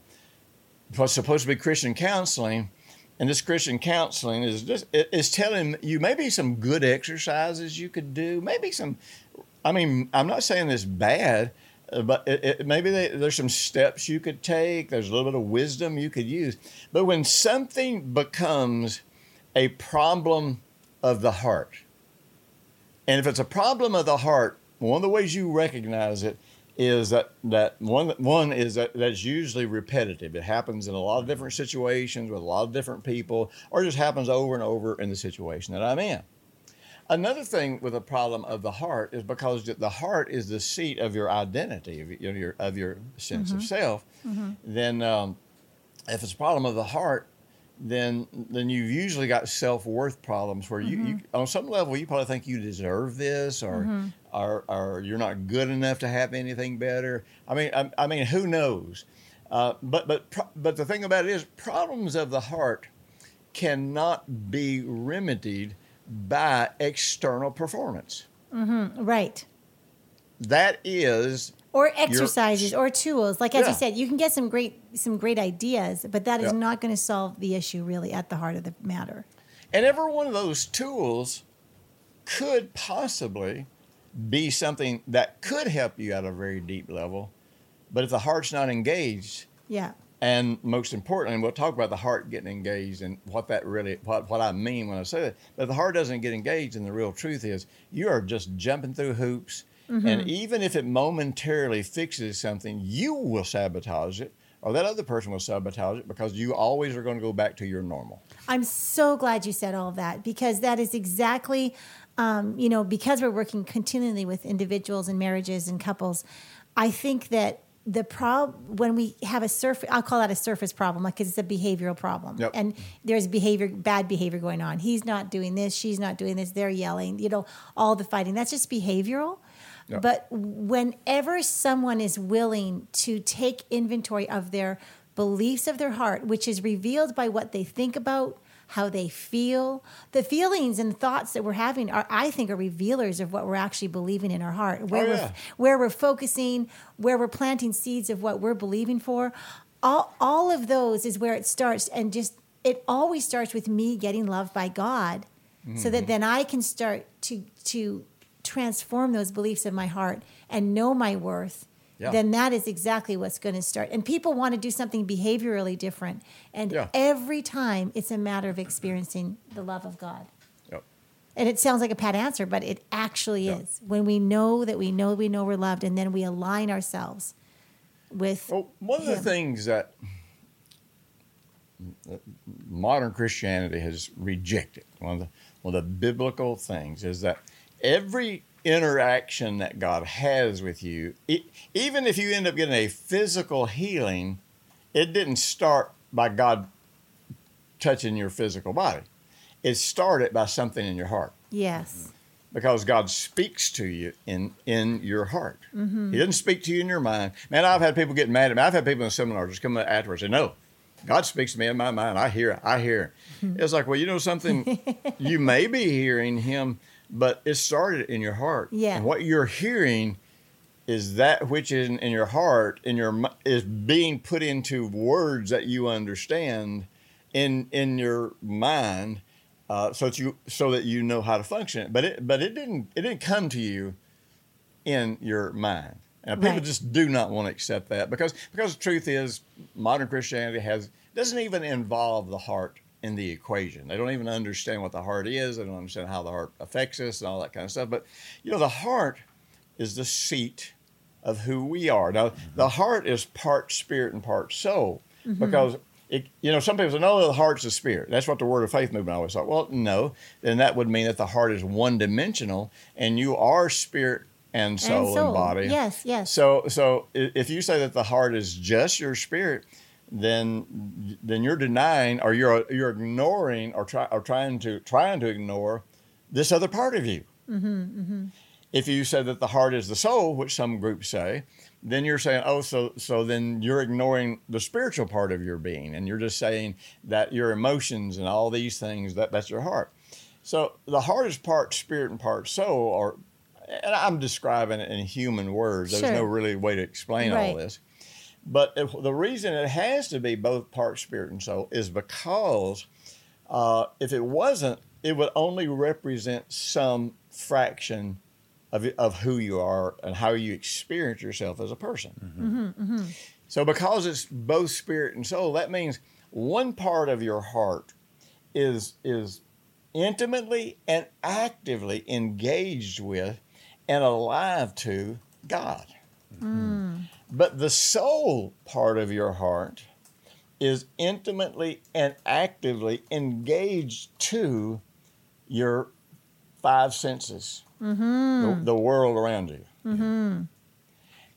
what's supposed to be Christian counseling, and this Christian counseling is just is telling you maybe some good exercises you could do, maybe some. I mean, I'm not saying this bad, but it, it, maybe they, there's some steps you could take. There's a little bit of wisdom you could use. But when something becomes a problem of the heart, and if it's a problem of the heart, one of the ways you recognize it is that that one one is that that's usually repetitive. It happens in a lot of different situations with a lot of different people, or it just happens over and over in the situation that I'm in. Another thing with a problem of the heart is because the heart is the seat of your identity, of your of your sense of mm-hmm. self. Mm-hmm. Then, um, if it's a problem of the heart, then then you've usually got self worth problems where you, you mm-hmm. on some level you probably think you deserve this or or, or you're not good enough to have anything better. I mean I, I mean who knows? Uh, but but but the thing about it is problems of the heart cannot be remedied by external performance. Right. That is Or exercises or tools. Like as Yeah. you said, you can get some great some great ideas, but that is Yeah. not going to solve the issue really at the heart of the matter. And every one of those tools could possibly be something that could help you at a very deep level. But if the heart's not engaged, Yeah. and most importantly, we'll talk about the heart getting engaged and what that really, what, what I mean when I say that. But if the heart doesn't get engaged, and the real truth is you are just jumping through hoops. Mm-hmm. And even if it momentarily fixes something, you will sabotage it, or that other person will sabotage it because you always are going to go back to your normal. I'm so glad you said all of that because that is exactly, um, you know, because we're working continually with individuals and marriages and couples. I think that the problem when we have a surface, I'll call that a surface problem, like it's a behavioral problem, Yep. and there's behavior, bad behavior going on. He's not doing this, she's not doing this. They're yelling, you know, all the fighting. That's just behavioral. Yep. But whenever someone is willing to take inventory of their beliefs of their heart, which is revealed by what they think about, how they feel, the feelings and thoughts that we're having are, I think, are revealers of what we're actually believing in our heart, where Oh, we're where we're focusing, where we're planting seeds of what we're believing for. All all of those is where it starts, and just it always starts with me getting loved by God, so Mm-hmm. that then I can start to to transform those beliefs of my heart and know my worth. Yeah. Then that is exactly what's going to start. And people want to do something behaviorally different, and Yeah. every time it's a matter of experiencing the love of God. Yep. And it sounds like a pat answer, but it actually is. When we know that we know we know we're loved, and then we align ourselves with Well, one of the things that modern Christianity has rejected, one of the one of the biblical things, is that every interaction that God has with you, e- even if you end up getting a physical healing, it didn't start by God touching your physical body. It started by something in your heart yes, because God speaks to you in in your heart. Mm-hmm. He doesn't speak to you in your mind. Man, I've had people get mad at me. I've had people in seminars just come up afterwards and say, "No, God speaks to me in my mind. I hear. it. I hear." Mm-hmm. it." It's like, well, you know something. you may be hearing Him, but it started in your heart. Yeah. And what you're hearing is that which is in, in your heart, in your is being put into words that you understand in in your mind uh, so that you so that you know how to function. But it but it didn't it didn't come to you in your mind. And people Right. just do not want to accept that because because the truth is modern Christianity has doesn't even involve the heart in the equation. They don't even understand what the heart is. They don't understand how the heart affects us and all that kind of stuff. But you know, the heart is the seat of who we are. Now, mm-hmm. the heart is part spirit and part soul mm-hmm. because it, you know, some people say, no, the heart's the spirit. That's what the word of faith movement always thought. Well, no, then that would mean that the heart is one dimensional and you are spirit and soul and, soul. body. Yes, yes. So, so if you say that the heart is just your spirit, then then you're denying or you're you're ignoring or try or trying to trying to ignore this other part of you. Mm-hmm, mm-hmm. If you say that the heart is the soul, which some groups say, then you're saying, oh, so so then you're ignoring the spiritual part of your being, and you're just saying that your emotions and all these things that that's your heart. So the heart is part spirit and part soul, or and I'm describing it in human words. There's Sure. no really way to explain all this. But if, the reason it has to be both part spirit and soul is because uh, if it wasn't, it would only represent some fraction of, of who you are and how you experience yourself as a person. Mm-hmm. Mm-hmm, mm-hmm. So, because it's both spirit and soul, that means one part of your heart is is intimately and actively engaged with and alive to God. Mm. But the soul part of your heart is intimately and actively engaged to your five senses, the, mm-hmm. the world around you. Mm-hmm.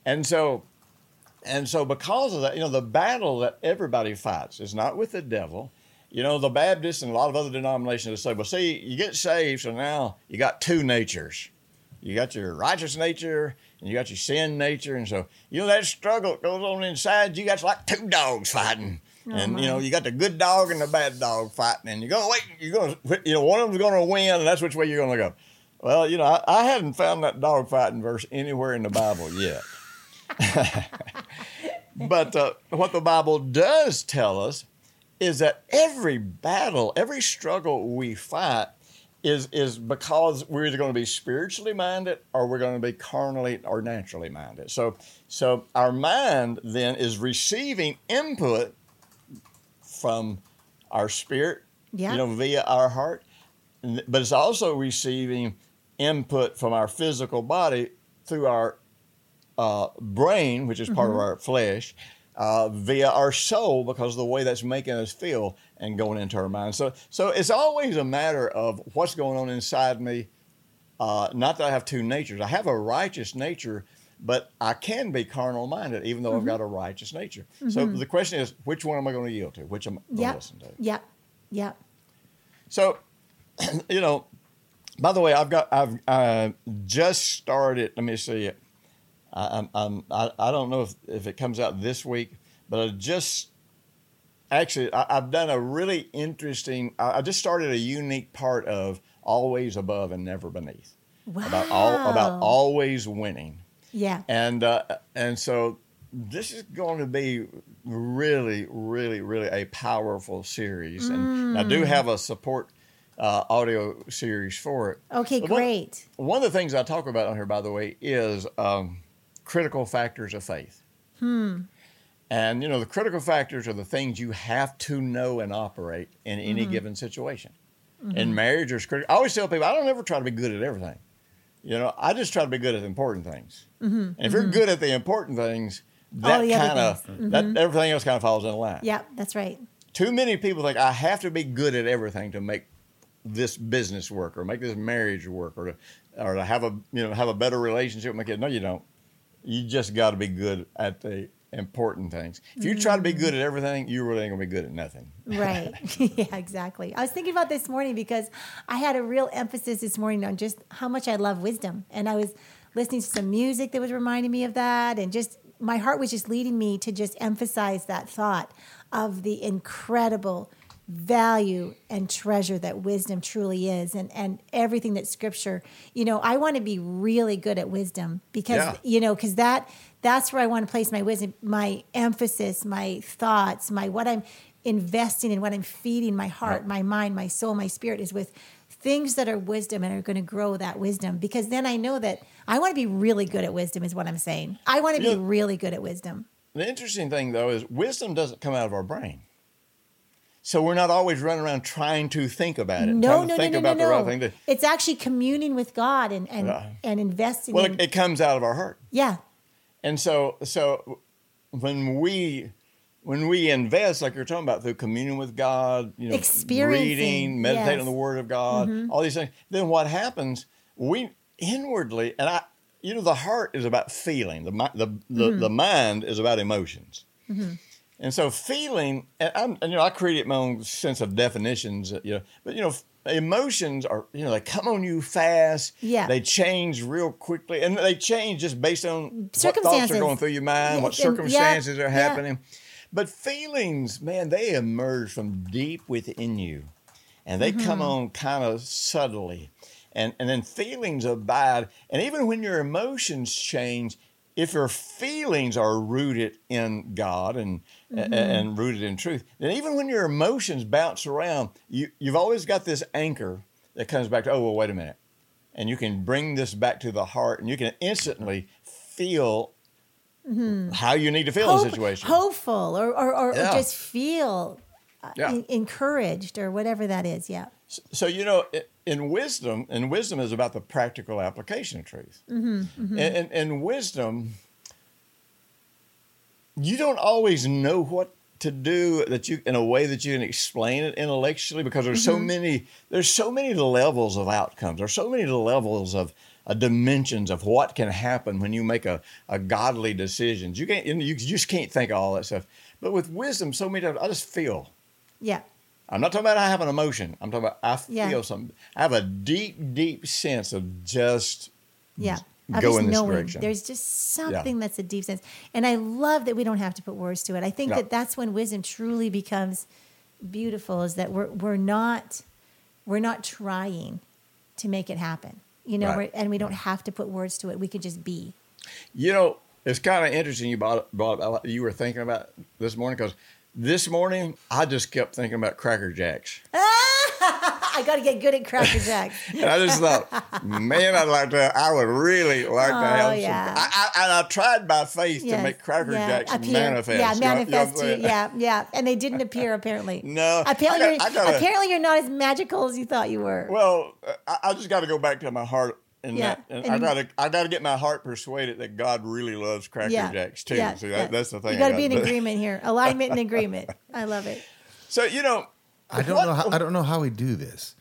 And so, and so because of that, you know, the battle that everybody fights is not with the devil. You know, the Baptists and a lot of other denominations say, well, see, you get saved, so now you got two natures. You got your righteous nature and you got your sin nature. And so, you know, that struggle that goes on inside, you got like two dogs fighting. and, you know, you got the good dog and the bad dog fighting. And you're going to wait, you're going to, you know, one of them's going to win, and that's which way you're going to go. Well, you know, I, I hadn't found that dog fighting verse anywhere in the Bible yet. but uh, what the Bible does tell us is that every battle, every struggle we fight is is because we're either going to be spiritually minded or we're going to be carnally or naturally minded. So so our mind then is receiving input from our spirit, Yeah. you know, via our heart, but it's also receiving input from our physical body through our uh, brain, which is part of our flesh, uh, via our soul because of the way that's making us feel and going into our mind. So, so it's always a matter of what's going on inside me. Uh, not that I have two natures. I have a righteous nature, but I can be carnal minded, even though I've got a righteous nature. So the question is, which one am I going to yield to? Which am I going to listen to? Yep. Yep. So, you know, by the way, I've got I've uh, just started. Let me see it. I, I'm, I'm I, I don't know if, if it comes out this week, but I just actually I, I've done a really interesting. I, I just started a unique part of always above and never beneath. About all about always winning Yeah. and uh, and so this is going to be really, really, really a powerful series, and I do Mm. have a support uh, audio series for it. Okay, But one- great. One of the things I talk about on here, by the way, is um, critical factors of faith. Hmm. And you know, the critical factors are the things you have to know and operate in any Mm-hmm. given situation. In marriage, there's critical. I always tell people, I don't ever try to be good at everything. You know, I just try to be good at the important things. And if you're good at the important things, that Mm-hmm. kind of. Mm-hmm. that everything else kind of falls in line. Yep, that's right. Too many people think I have to be good at everything to make this business work or make this marriage work or to or to have a you know have a better relationship with my kid. No, you don't. You just got to be good at the important things. If you try to be good at everything, you really ain't gonna be good at nothing. Right. yeah, exactly. I was thinking about this morning because I had a real emphasis this morning on just how much I love wisdom. And I was listening to some music that was reminding me of that. And just my heart was just leading me to just emphasize that thought of the incredible value and treasure that wisdom truly is and and everything that scripture you know i want to be really good at wisdom because Yeah. you know because that that's where i want to place my wisdom my emphasis my thoughts my what i'm investing in what i'm feeding my heart my mind my soul my spirit is with things that are wisdom and are going to grow that wisdom. Because then i know that i want to be really good at wisdom is what i'm saying. I want to be really? good at wisdom. The interesting thing though is wisdom doesn't come out of our brain. So we're not always running around trying to think about it, no trying no to no think no no about the right thing to it's actually communing with god and and Yeah. and investing Well, in it comes out of our heart. yeah And so, so when we when we invest, like you're talking about, through communion with God, you know, reading, meditating yes. Mm-hmm. on the Word of God, all these things, then what happens? We inwardly, and I, you know, the heart is about feeling. The the the, Mm-hmm. the mind is about emotions. And so feeling, and, I'm, and you know, I created my own sense of definitions, you know, but you know, emotions are, you know, they come on you fast. Yeah. They change real quickly, and they change just based on what thoughts are going through your mind, what and- yeah, circumstances are yeah. happening. But feelings, man, they emerge from deep within you, and they come Mm-hmm. on kind of subtly, and and then feelings abide, and even when your emotions change, if your feelings are rooted in God and Mm-hmm. and rooted in truth, then even when your emotions bounce around, you you've always got this anchor that comes back to oh well wait a minute, and you can bring this back to the heart, and you can instantly feel how you need to feel in Mm-hmm. The situation. hopeful or, or, or, or just feel uh, Yeah. encouraged or whatever that is. Yeah. So you know, in wisdom, and wisdom is about the practical application of truth. Mm-hmm, And, and, and wisdom, you don't always know what to do that you in a way that you can explain it intellectually because there's Mm-hmm. so many there's so many levels of outcomes. There's so many levels of uh, dimensions of what can happen when you make a, a godly decisions. You can't you, you just can't think of all that stuff. But with wisdom, so many times I just feel. Yeah. I'm not talking about I have an emotion. I'm talking about I Yeah. feel something. I have a deep, deep sense of just Yeah. Of go in this knowing. direction. There's just something that's a deep sense. And I love that we don't have to put words to it. I think Yeah. that that's when wisdom truly becomes beautiful is that we're, we're not, we're not trying to make it happen, you know, Right. and we don't have to put words to it. We could just be. you know. It's kind of interesting you brought, brought up- you were thinking about this morning because this morning I just kept thinking about Cracker Jacks, I got to get good at Cracker Jacks. and I just thought, man, I'd like to. I would really like to Oh, have yeah. some. I, I, and I tried by faith to make Cracker Yeah, Jacks appear. manifest. Yeah, You know- you know manifest. you, yeah, yeah. And they didn't appear apparently. No, Apparently, you're, got- I gotta- apparently you're not as magical as you thought you were. Well, uh, I, I just got to go back to my heart. And, Yeah, that, and, and- I gotta, I gotta get my heart persuaded that God really loves Cracker yeah, Jacks too. Yeah, See, yeah. that, that's the thing. You got I to be in gotta do. agreement here. Alignment and agreement. I love it. So you know, I don't what- know. How, I don't know how we do this.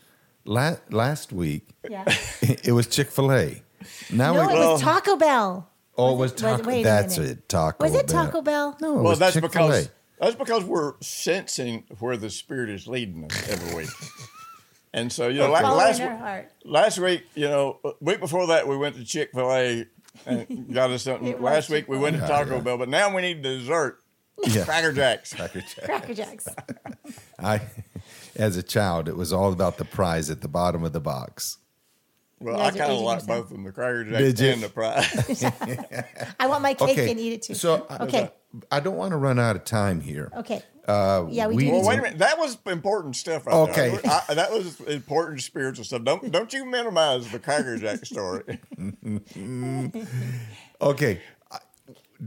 La- last week, Yeah. it was Chick Fil A. Now No, we. it Well- was Taco Bell. oh, it was was it- was- Taco. wait a That's it. Taco. Was it Bell. Taco Bell? No, it well, was that's Chick-fil-A. because that's because we're sensing where the Spirit is leading us every week. And so you know, la- Following last week, last week, you know, uh, week before that, we went to Chick Fil A and got us something. Last week we went to Chick-fil-A. Taco Bell, but now we need dessert. Yeah. Cracker Jacks. Cracker Jack. Cracker Jacks. I, as a child, it was all about the prize at the bottom of the box. Well, You I kind of like both of them, the Cracker Did Jacks you? and the prize. I want my cake and eat it too. So I- okay. I don't want to run out of time here. Okay. Uh, Yeah, we we- do well, wait a minute. That was important stuff. Right Okay. There. I, that was important spiritual stuff. Don't don't you minimize the Cracker Jack story. Okay.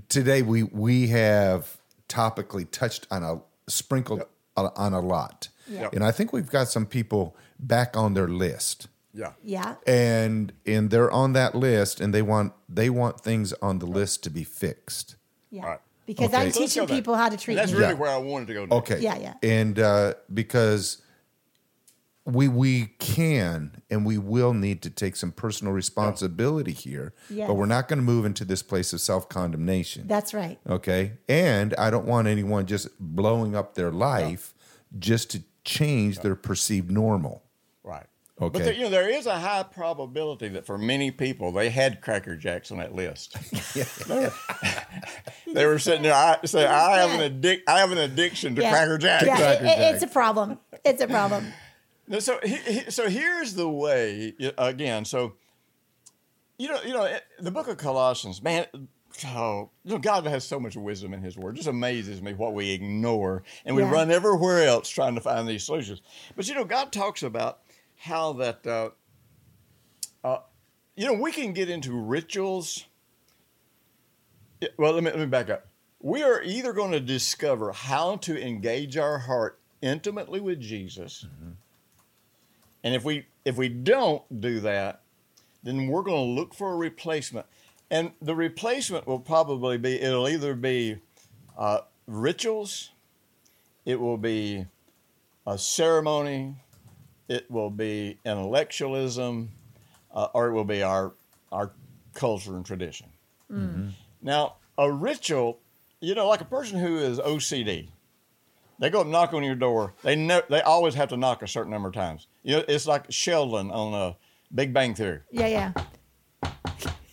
Today we we have topically touched on a sprinkled on on a lot. Yep. And I think we've got some people back on their list. Yeah. Yeah. And and they're on that list and they want they want things on the list to be fixed. Yeah. All right. Because Okay. I'm So let's go teaching there. people how to treat And that's me. really Yeah. where I wanted to go. Next. Okay. Yeah, yeah. And uh, because we we can and we will need to take some personal responsibility here, Yes. but we're not going to move into this place of self condemnation. That's right. Okay. And I don't want anyone just blowing up their life just to change their perceived normal. Right. Okay. But there, you know, there is a high probability that for many people, they had Cracker Jacks on that list. they were sitting there. I say, I have an addic- I have an addiction to Yeah. Cracker Jacks. Yeah, Cracker it- it- it's a problem. It's a problem. No, So, he, he- so here's the way. Again, so you know, you know, it- the Book of Colossians, man. Oh, you know, God has so much wisdom in His Word. It just amazes me what we ignore, and we Yeah. run everywhere else trying to find these solutions. But you know, God talks about how that. Uh, uh, you know, we can get into rituals. Well, let me let me back up. We are either going to discover how to engage our heart intimately with Jesus, and if we if we don't do that, then we're going to look for a replacement, and the replacement will probably be it'll either be uh, rituals, it will be a ceremony, it will be intellectualism, uh, or it will be our our culture and tradition. Now, a ritual, you know, like a person who is OCD, they go up and knock on your door. They know they always have to knock a certain number of times. You know, it's like Sheldon on a Big Bang Theory. Yeah, yeah.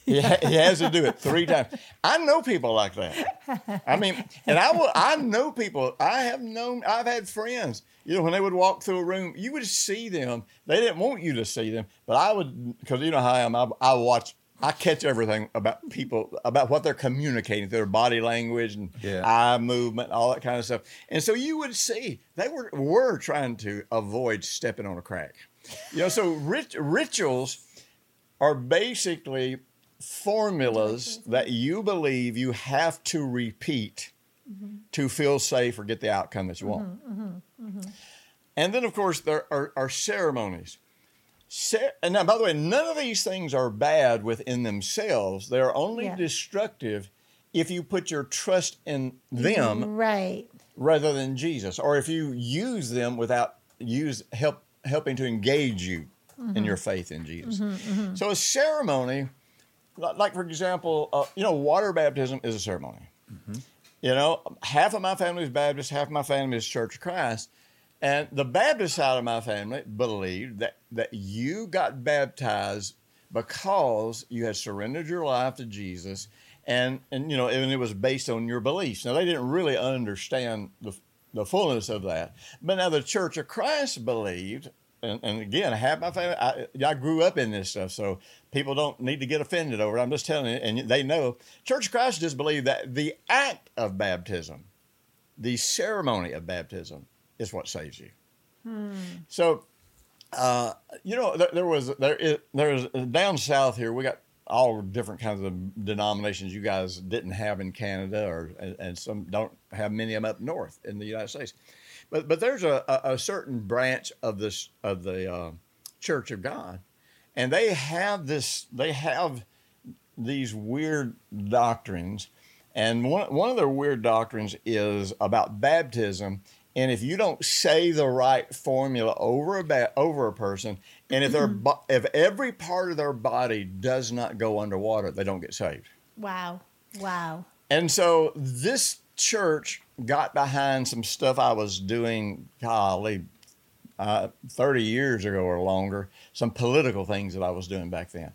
He, ha- he has to do it three times. I know people like that. I mean, and I will. I know people. I have known. I've had friends. You know, when they would walk through a room, you would see them. They didn't want you to see them, but I would because you know how I am. I, I watch. I catch everything about people about what they're communicating, their body language and Yeah. eye movement, all that kind of stuff. And so you would see they were were trying to avoid stepping on a crack. You know, so rit- rituals are basically formulas that you believe you have to repeat mm-hmm. to feel safe or get the outcome that you want. Mm-hmm, mm-hmm, and then, of course, there are, are ceremonies. Ce- and now, by the way, none of these things are bad within themselves. They're only Yeah. destructive if you put your trust in them Right. rather than Jesus, or if you use them without use help helping to engage you in your faith in Jesus. So a ceremony, like for example, uh, you know, water baptism is a ceremony. You know, half of my family is Baptist, half of my family is Church of Christ. And the Baptist side of my family believed that, that you got baptized because you had surrendered your life to Jesus and, and you know, and it was based on your beliefs. Now, they didn't really understand the, the fullness of that. But now the Church of Christ believed, and, and again, half my family, I, I grew up in this stuff, so people don't need to get offended over it. I'm just telling you, and they know. Church of Christ just believe that the act of baptism, the ceremony of baptism, is what saves you. So, uh, you know, there, there was there is there's down south here. We got all different kinds of denominations you guys didn't have in Canada, or and, and some don't have many of them up north in the United States. But but there's a, a, a certain branch of this of the uh, Church of God, and they have this. They have these weird doctrines. And one, one of their weird doctrines is about baptism. And if you don't say the right formula over a ba- over a person, and if their bo- if every part of their body does not go underwater, they don't get saved. Wow. Wow. And so this church got behind some stuff I was doing, golly, uh, 30 years ago or longer, some political things that I was doing back then.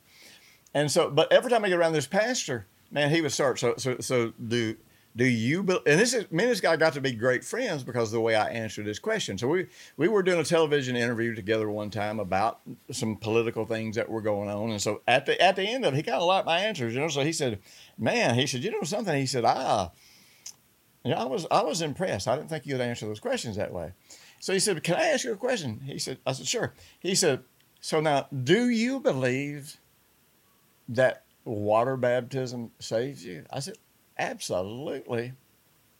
And so, but every time I get around this pastor, man, he would start. So, so, so do do you? And this is me and this guy got to be great friends because of the way I answered this question. So we we were doing a television interview together one time about some political things that were going on. And so at the at the end of it, he kind of liked my answers, you know. So he said, "Man," he said, "You know something?" He said, "Ah." Yeah, I was I was impressed. I didn't think you'd answer those questions that way. So he said, "Can I ask you a question?" He said, "I said sure." He said, "So now, do you believe that water baptism saves you?" I said, "Absolutely."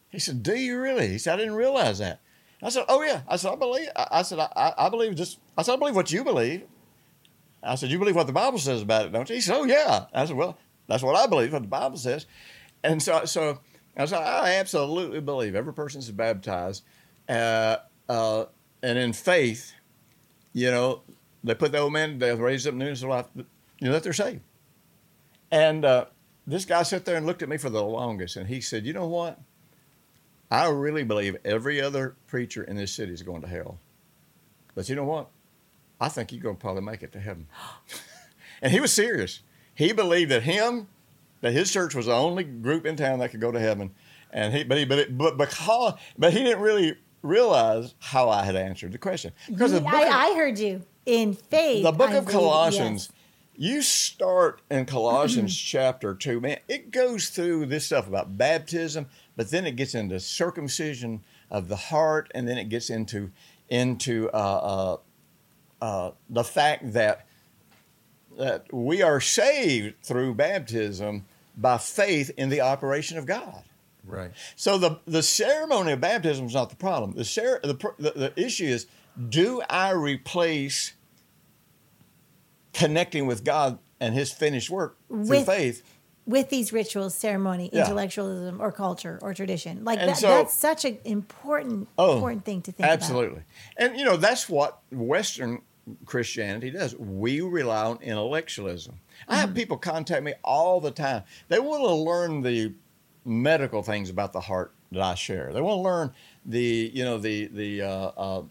He said, "Do you really?" He said, "I didn't realize that." I said, "Oh yeah." I said, "I believe." I, said, I I believe just." I said, "I believe what you believe." I said, "You believe what the Bible says about it, don't you?" He said, "Oh yeah." I said, "Well, that's what I believe. What the Bible says." And so, so I said, "I absolutely believe every person is baptized, uh, uh, and in faith, you know, they put the old man to death, raised up newness of life, you know, that they're saved." And uh, this guy sat there and looked at me for the longest, and he said, "You know what? I really believe every other preacher in this city is going to hell, but you know what? I think you're going to probably make it to heaven." and he was serious. He believed that him, that his church was the only group in town that could go to heaven, and he, but he, but, it, but because, but he didn't really realize how I had answered the question because the of- I, I heard you in faith. the book I of Colossians, yes. you start in Colossians chapter 2, man, it goes through this stuff about baptism, but then it gets into circumcision of the heart, and then it gets into into uh, uh, uh, the fact that that we are saved through baptism by faith in the operation of God. Right. So the the ceremony of baptism is not the problem. The, cer- the, the the issue is, do I replace connecting with God and His finished work through With- faith? with these rituals, ceremony, Yeah. intellectualism, or culture or tradition. Like that, so- that's such an important, Oh, important thing to think about. Absolutely, and you know that's what Western Christianity does. We rely on intellectualism. I Mm-hmm. have people contact me all the time. They want to learn the medical things about the heart that I share. They want to learn the you know the the uh, uh,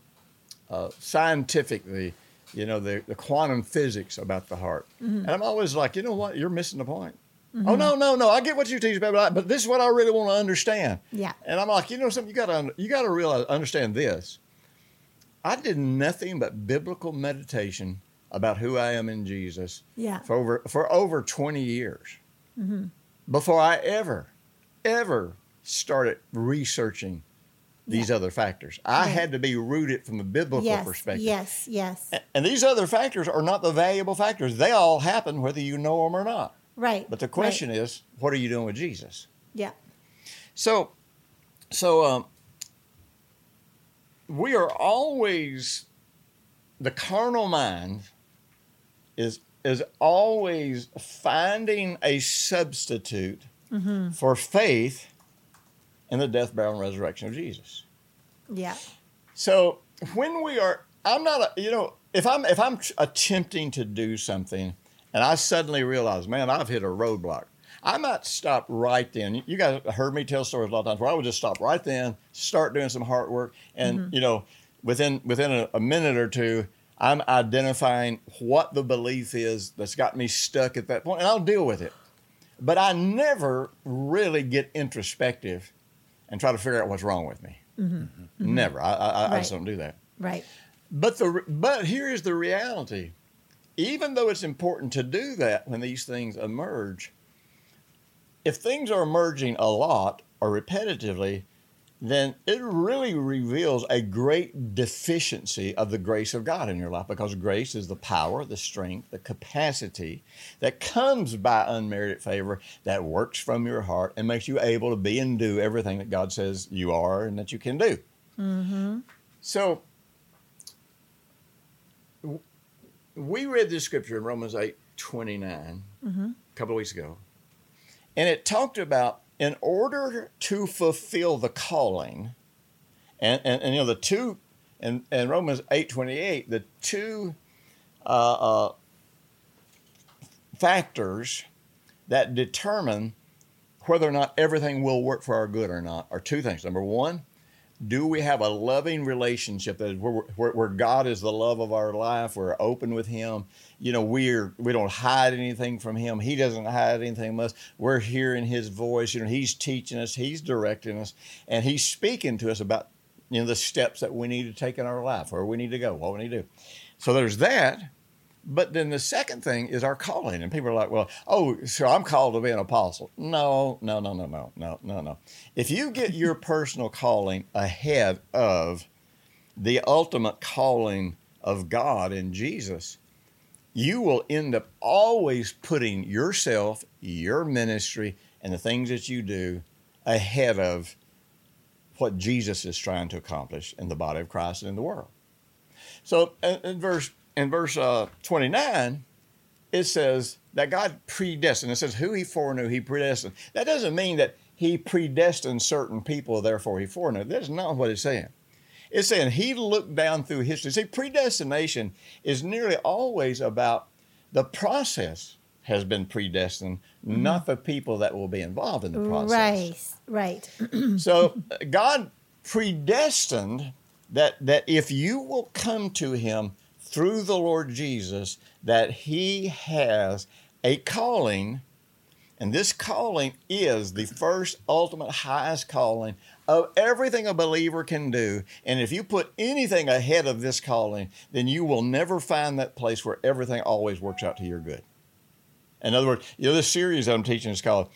uh, scientific the you know the, the quantum physics about the heart. Mm-hmm. And I'm always like, you know what, you're missing the point. Oh no no no! I get what you teach but but this is what I really want to understand. Yeah. And I'm like, you know something, you gotta you gotta realize understand this. I did nothing but biblical meditation about who I am in Jesus Yeah. for over for over 20 years before I ever ever started researching these Yeah. other factors. I Right. had to be rooted from a biblical yes, perspective. yes, yes. And these other factors are not the valuable factors. They all happen whether you know them or not. Right. But the question is, what are you doing with Jesus? yeah, So, so um, we are always the carnal mind is is always finding a substitute mm-hmm. for faith in the death, burial, and resurrection of Jesus. yeah, So when we are, I'm not, a, you know, if I'm if I'm attempting to do something, and I suddenly realize, man, I've hit a roadblock. I might stop right then. You guys heard me tell stories a lot of times where I would just stop right then, start doing some hard work, and mm-hmm. you know, within within a, a minute or two, I'm identifying what the belief is that's got me stuck at that point, and I'll deal with it. But I never really get introspective and try to figure out what's wrong with me. Mm-hmm. Mm-hmm. Never. I, I, I just don't do that. right. But the but here is the reality. Even though it's important to do that when these things emerge, if things are emerging a lot or repetitively, then it really reveals a great deficiency of the grace of God in your life because grace is the power, the strength, the capacity that comes by unmerited favor that works from your heart and makes you able to be and do everything that God says you are and that you can do. Mm-hmm. So, we read this scripture in Romans 8 29 mm-hmm. a couple of weeks ago, and it talked about in order to fulfill the calling, and, and, and you know, the two, in, in Romans eight twenty eight, the two uh, uh, factors that determine whether or not everything will work for our good or not are two things. Number one, do we have a loving relationship that where, where, where God is the love of our life? We're open with Him. You know, we're we don't hide anything from Him. He doesn't hide anything from us. We're hearing His voice. You know, He's teaching us. He's directing us, and He's speaking to us about you know the steps that we need to take in our life, where we need to go, what we need to do. So there's that. But then the second thing is our calling. And people are like, well, oh, so I'm called to be an apostle. No, no, no, no, no, no, no, no. If you get your personal calling ahead of the ultimate calling of God in Jesus, you will end up always putting yourself, your ministry, and the things that you do ahead of what Jesus is trying to accomplish in the body of Christ and in the world. So in, verse in verse uh, 29, it says that God predestined. It says who he foreknew, he predestined. That doesn't mean that he predestined certain people, therefore he foreknew. That's not what it's saying. It's saying he looked down through history. See, predestination is nearly always about the process has been predestined, mm-hmm. not the people that will be involved in the process. Right, right. So God predestined that that if you will come to him through the Lord Jesus, that he has a calling, and this calling is the first ultimate highest calling of everything a believer can do. And if you put anything ahead of this calling, then you will never find that place where everything always works out to your good. In other words, you know, this series that I'm teaching is called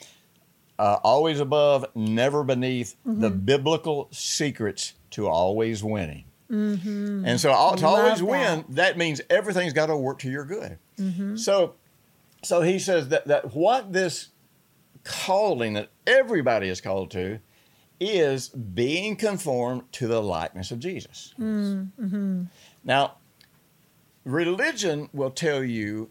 uh, Always Above, Never Beneath mm-hmm. The Biblical Secrets to Always Winning. Mm-hmm. And so, all, to always win, that. that means everything's got to work to your good. Mm-hmm. So, so he says that, that what this calling that everybody is called to is being conformed to the likeness of Jesus. Now, religion will tell you,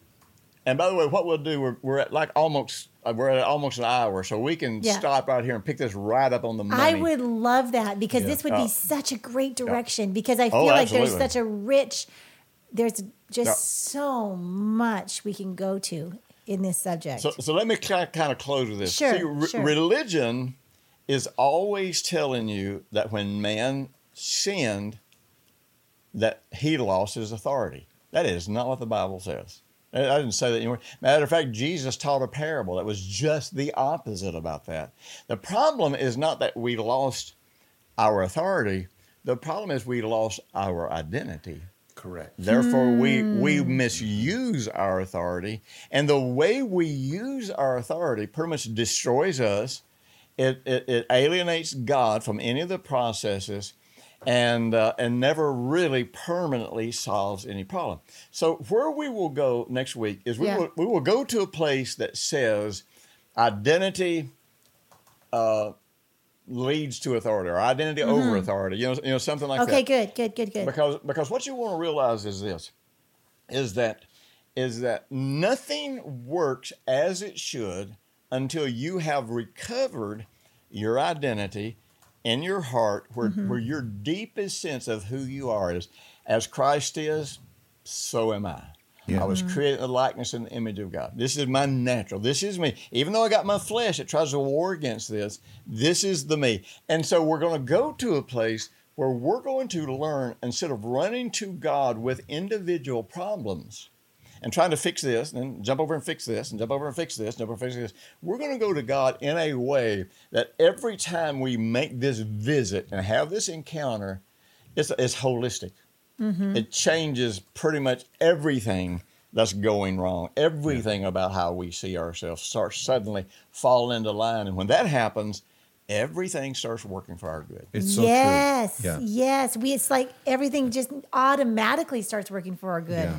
and by the way, what we'll do, we're, we're at like almost uh, we're at almost an hour, so we can Yeah. stop right here and pick this right up on the money. I would love that because Yeah. this would Oh. be such a great direction because I feel Oh, like there's such a rich, there's just Yeah. so much we can go to in this subject. So, so let me kind of, kind of close with this. Sure, See, re- sure. religion is always telling you that when man sinned, that he lost his authority. That is not what the Bible says. I I didn't say that anywhere. Matter of fact, Jesus taught a parable that was just the opposite about that. The problem is not that we lost our authority. The problem is we lost our identity. Correct. Therefore, we Hmm. we misuse our authority, and the way we use our authority pretty much destroys us. It it, it alienates God from any of the processes, and uh, and never really permanently solves any problem. So where we will go next week is we Yeah. will we will go to a place that says identity. Uh, leads to authority or identity over authority you know you know something like that Mm-hmm. Okay, good, good, good, good. because because what you want to realize is this is that is that nothing works as it should until you have recovered your identity in your heart where, Mm-hmm. where your deepest sense of who you are is as Christ is so am I Yeah. I was Mm-hmm. created in the likeness and the image of God. This is my natural. This is me. Even though I got my flesh it tries to war against this, this is the me. And so we're going to go to a place where we're going to learn instead of running to God with individual problems and trying to fix this and then jump over and fix this and jump over and fix this, and jump over and fix this. We're going to go to God in a way that every time we make this visit and have this encounter, it's, it's holistic. It changes pretty much everything that's going wrong. Everything about how we see ourselves starts suddenly fall into line. And when that happens, everything starts working for our good. It's so yes, true. Yeah. yes. We it's like everything just automatically starts working for our good.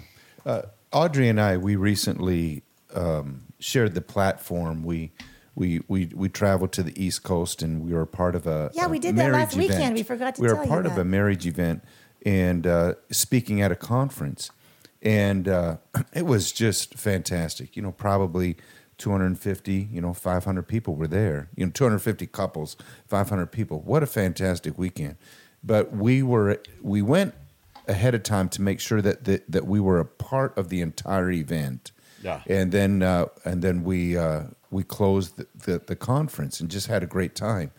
Yeah. Uh, Audrey and I, we recently um, shared the platform. We we we we traveled to the East Coast, and we were part of a Yeah, a we did that last marriage weekend. We forgot to we were part of a marriage event and uh, speaking at a conference, and uh, it was just fantastic. You know, probably. 250, you know, 500 people were there. You know, 250 couples, 500 people. What a fantastic weekend! But we were we went ahead of time to make sure that that, that we were a part of the entire event. Yeah. And then uh, and then we uh, we closed the, the, the conference and just had a great time.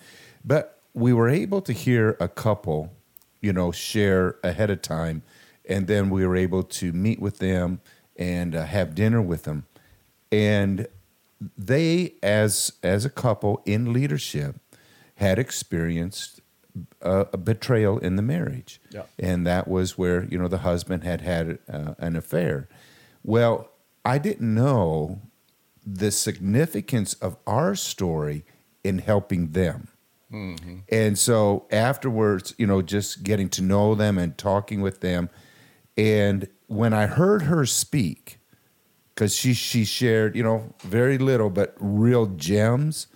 But we were able to hear a couple, you know, share ahead of time, and then we were able to meet with them and uh, have dinner with them, and they as as a couple in leadership had experienced a, a betrayal in the marriage. Yeah. and that was where you know the husband had had uh, an affair. Well i didn't know the significance of our story in helping them. And so afterwards you know just getting to know them and talking with them. And when i heard her speak because she she shared you know very little but real gems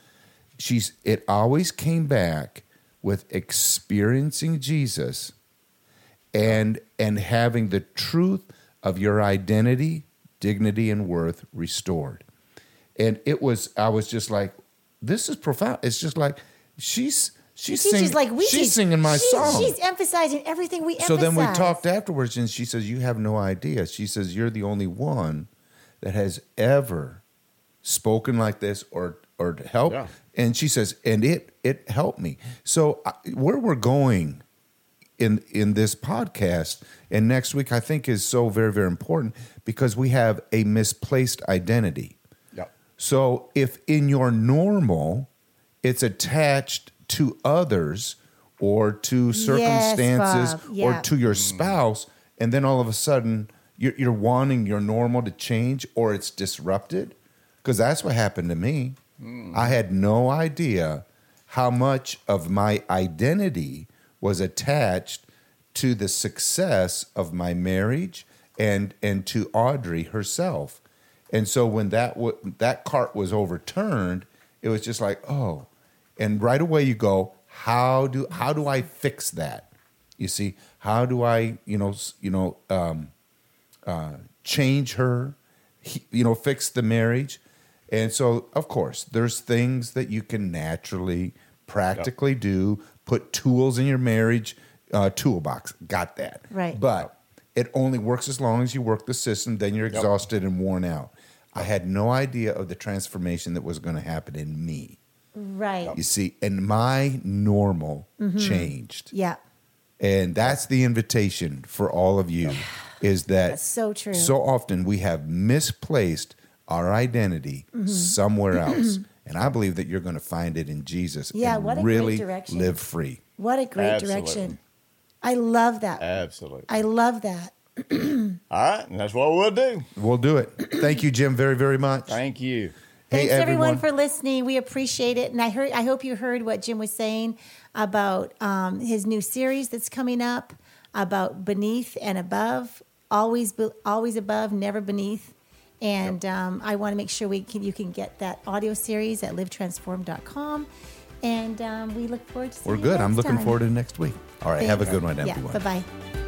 she's it always came back with experiencing jesus and and having the truth of your identity dignity and worth restored and it was i was just like this is profound it's just like she's she's She singing teaches like we she's teach. singing my She's- song She's emphasizing everything we so emphasize. then we talked afterwards, and she says, "You have no idea." She says, "You're the only one that has ever spoken like this or or helped." Yeah. And she says, "And it it helped me." So where we're going in in this podcast and next week, I think is so very very important because we have a misplaced identity. Yep. So if in your normal, it's attached to others or to circumstances Bob. Yeah. or to your hmm. spouse, and then all of a sudden you're, you're wanting your normal to change or it's disrupted, because that's what happened to me. I had no idea how much of my identity was attached to the success of my marriage and and to Audrey herself. And so when that w- that cart was overturned, it was just like, oh, and right away you go, how do how do I fix that? You see, how do I you know you know um, uh, change her, he, you know, fix the marriage? And so, of course, there's things that you can naturally, practically do. Put tools in your marriage uh, toolbox. Got that. Right. But it only works as long as you work the system. Then you're exhausted and worn out. I had no idea of the transformation that was going to happen in me. right. You see, and my normal Mm-hmm. changed. Yeah. And that's the invitation for all of you is that That's so true. so often we have misplaced our identity Mm-hmm. somewhere else. and I believe that you're going to find it in Jesus Yeah, and what a great really direction. live free. What a great Absolutely. direction. I love that. Absolutely. I love that. All right, and that's what we'll do. We'll do it. Thank you, Jim, very, very much. Thank you. Thanks everyone. for listening. We appreciate it, and I heard. I hope you heard what Jim was saying about um, his new series that's coming up about beneath and above, always, be, always above, never beneath. And um, I want to make sure we can, you can get that audio series at livetransform.com. And um, we look forward to seeing We're good. I'm looking time. forward to next week. All right. Thank have a good one, Yeah. everyone. Bye bye.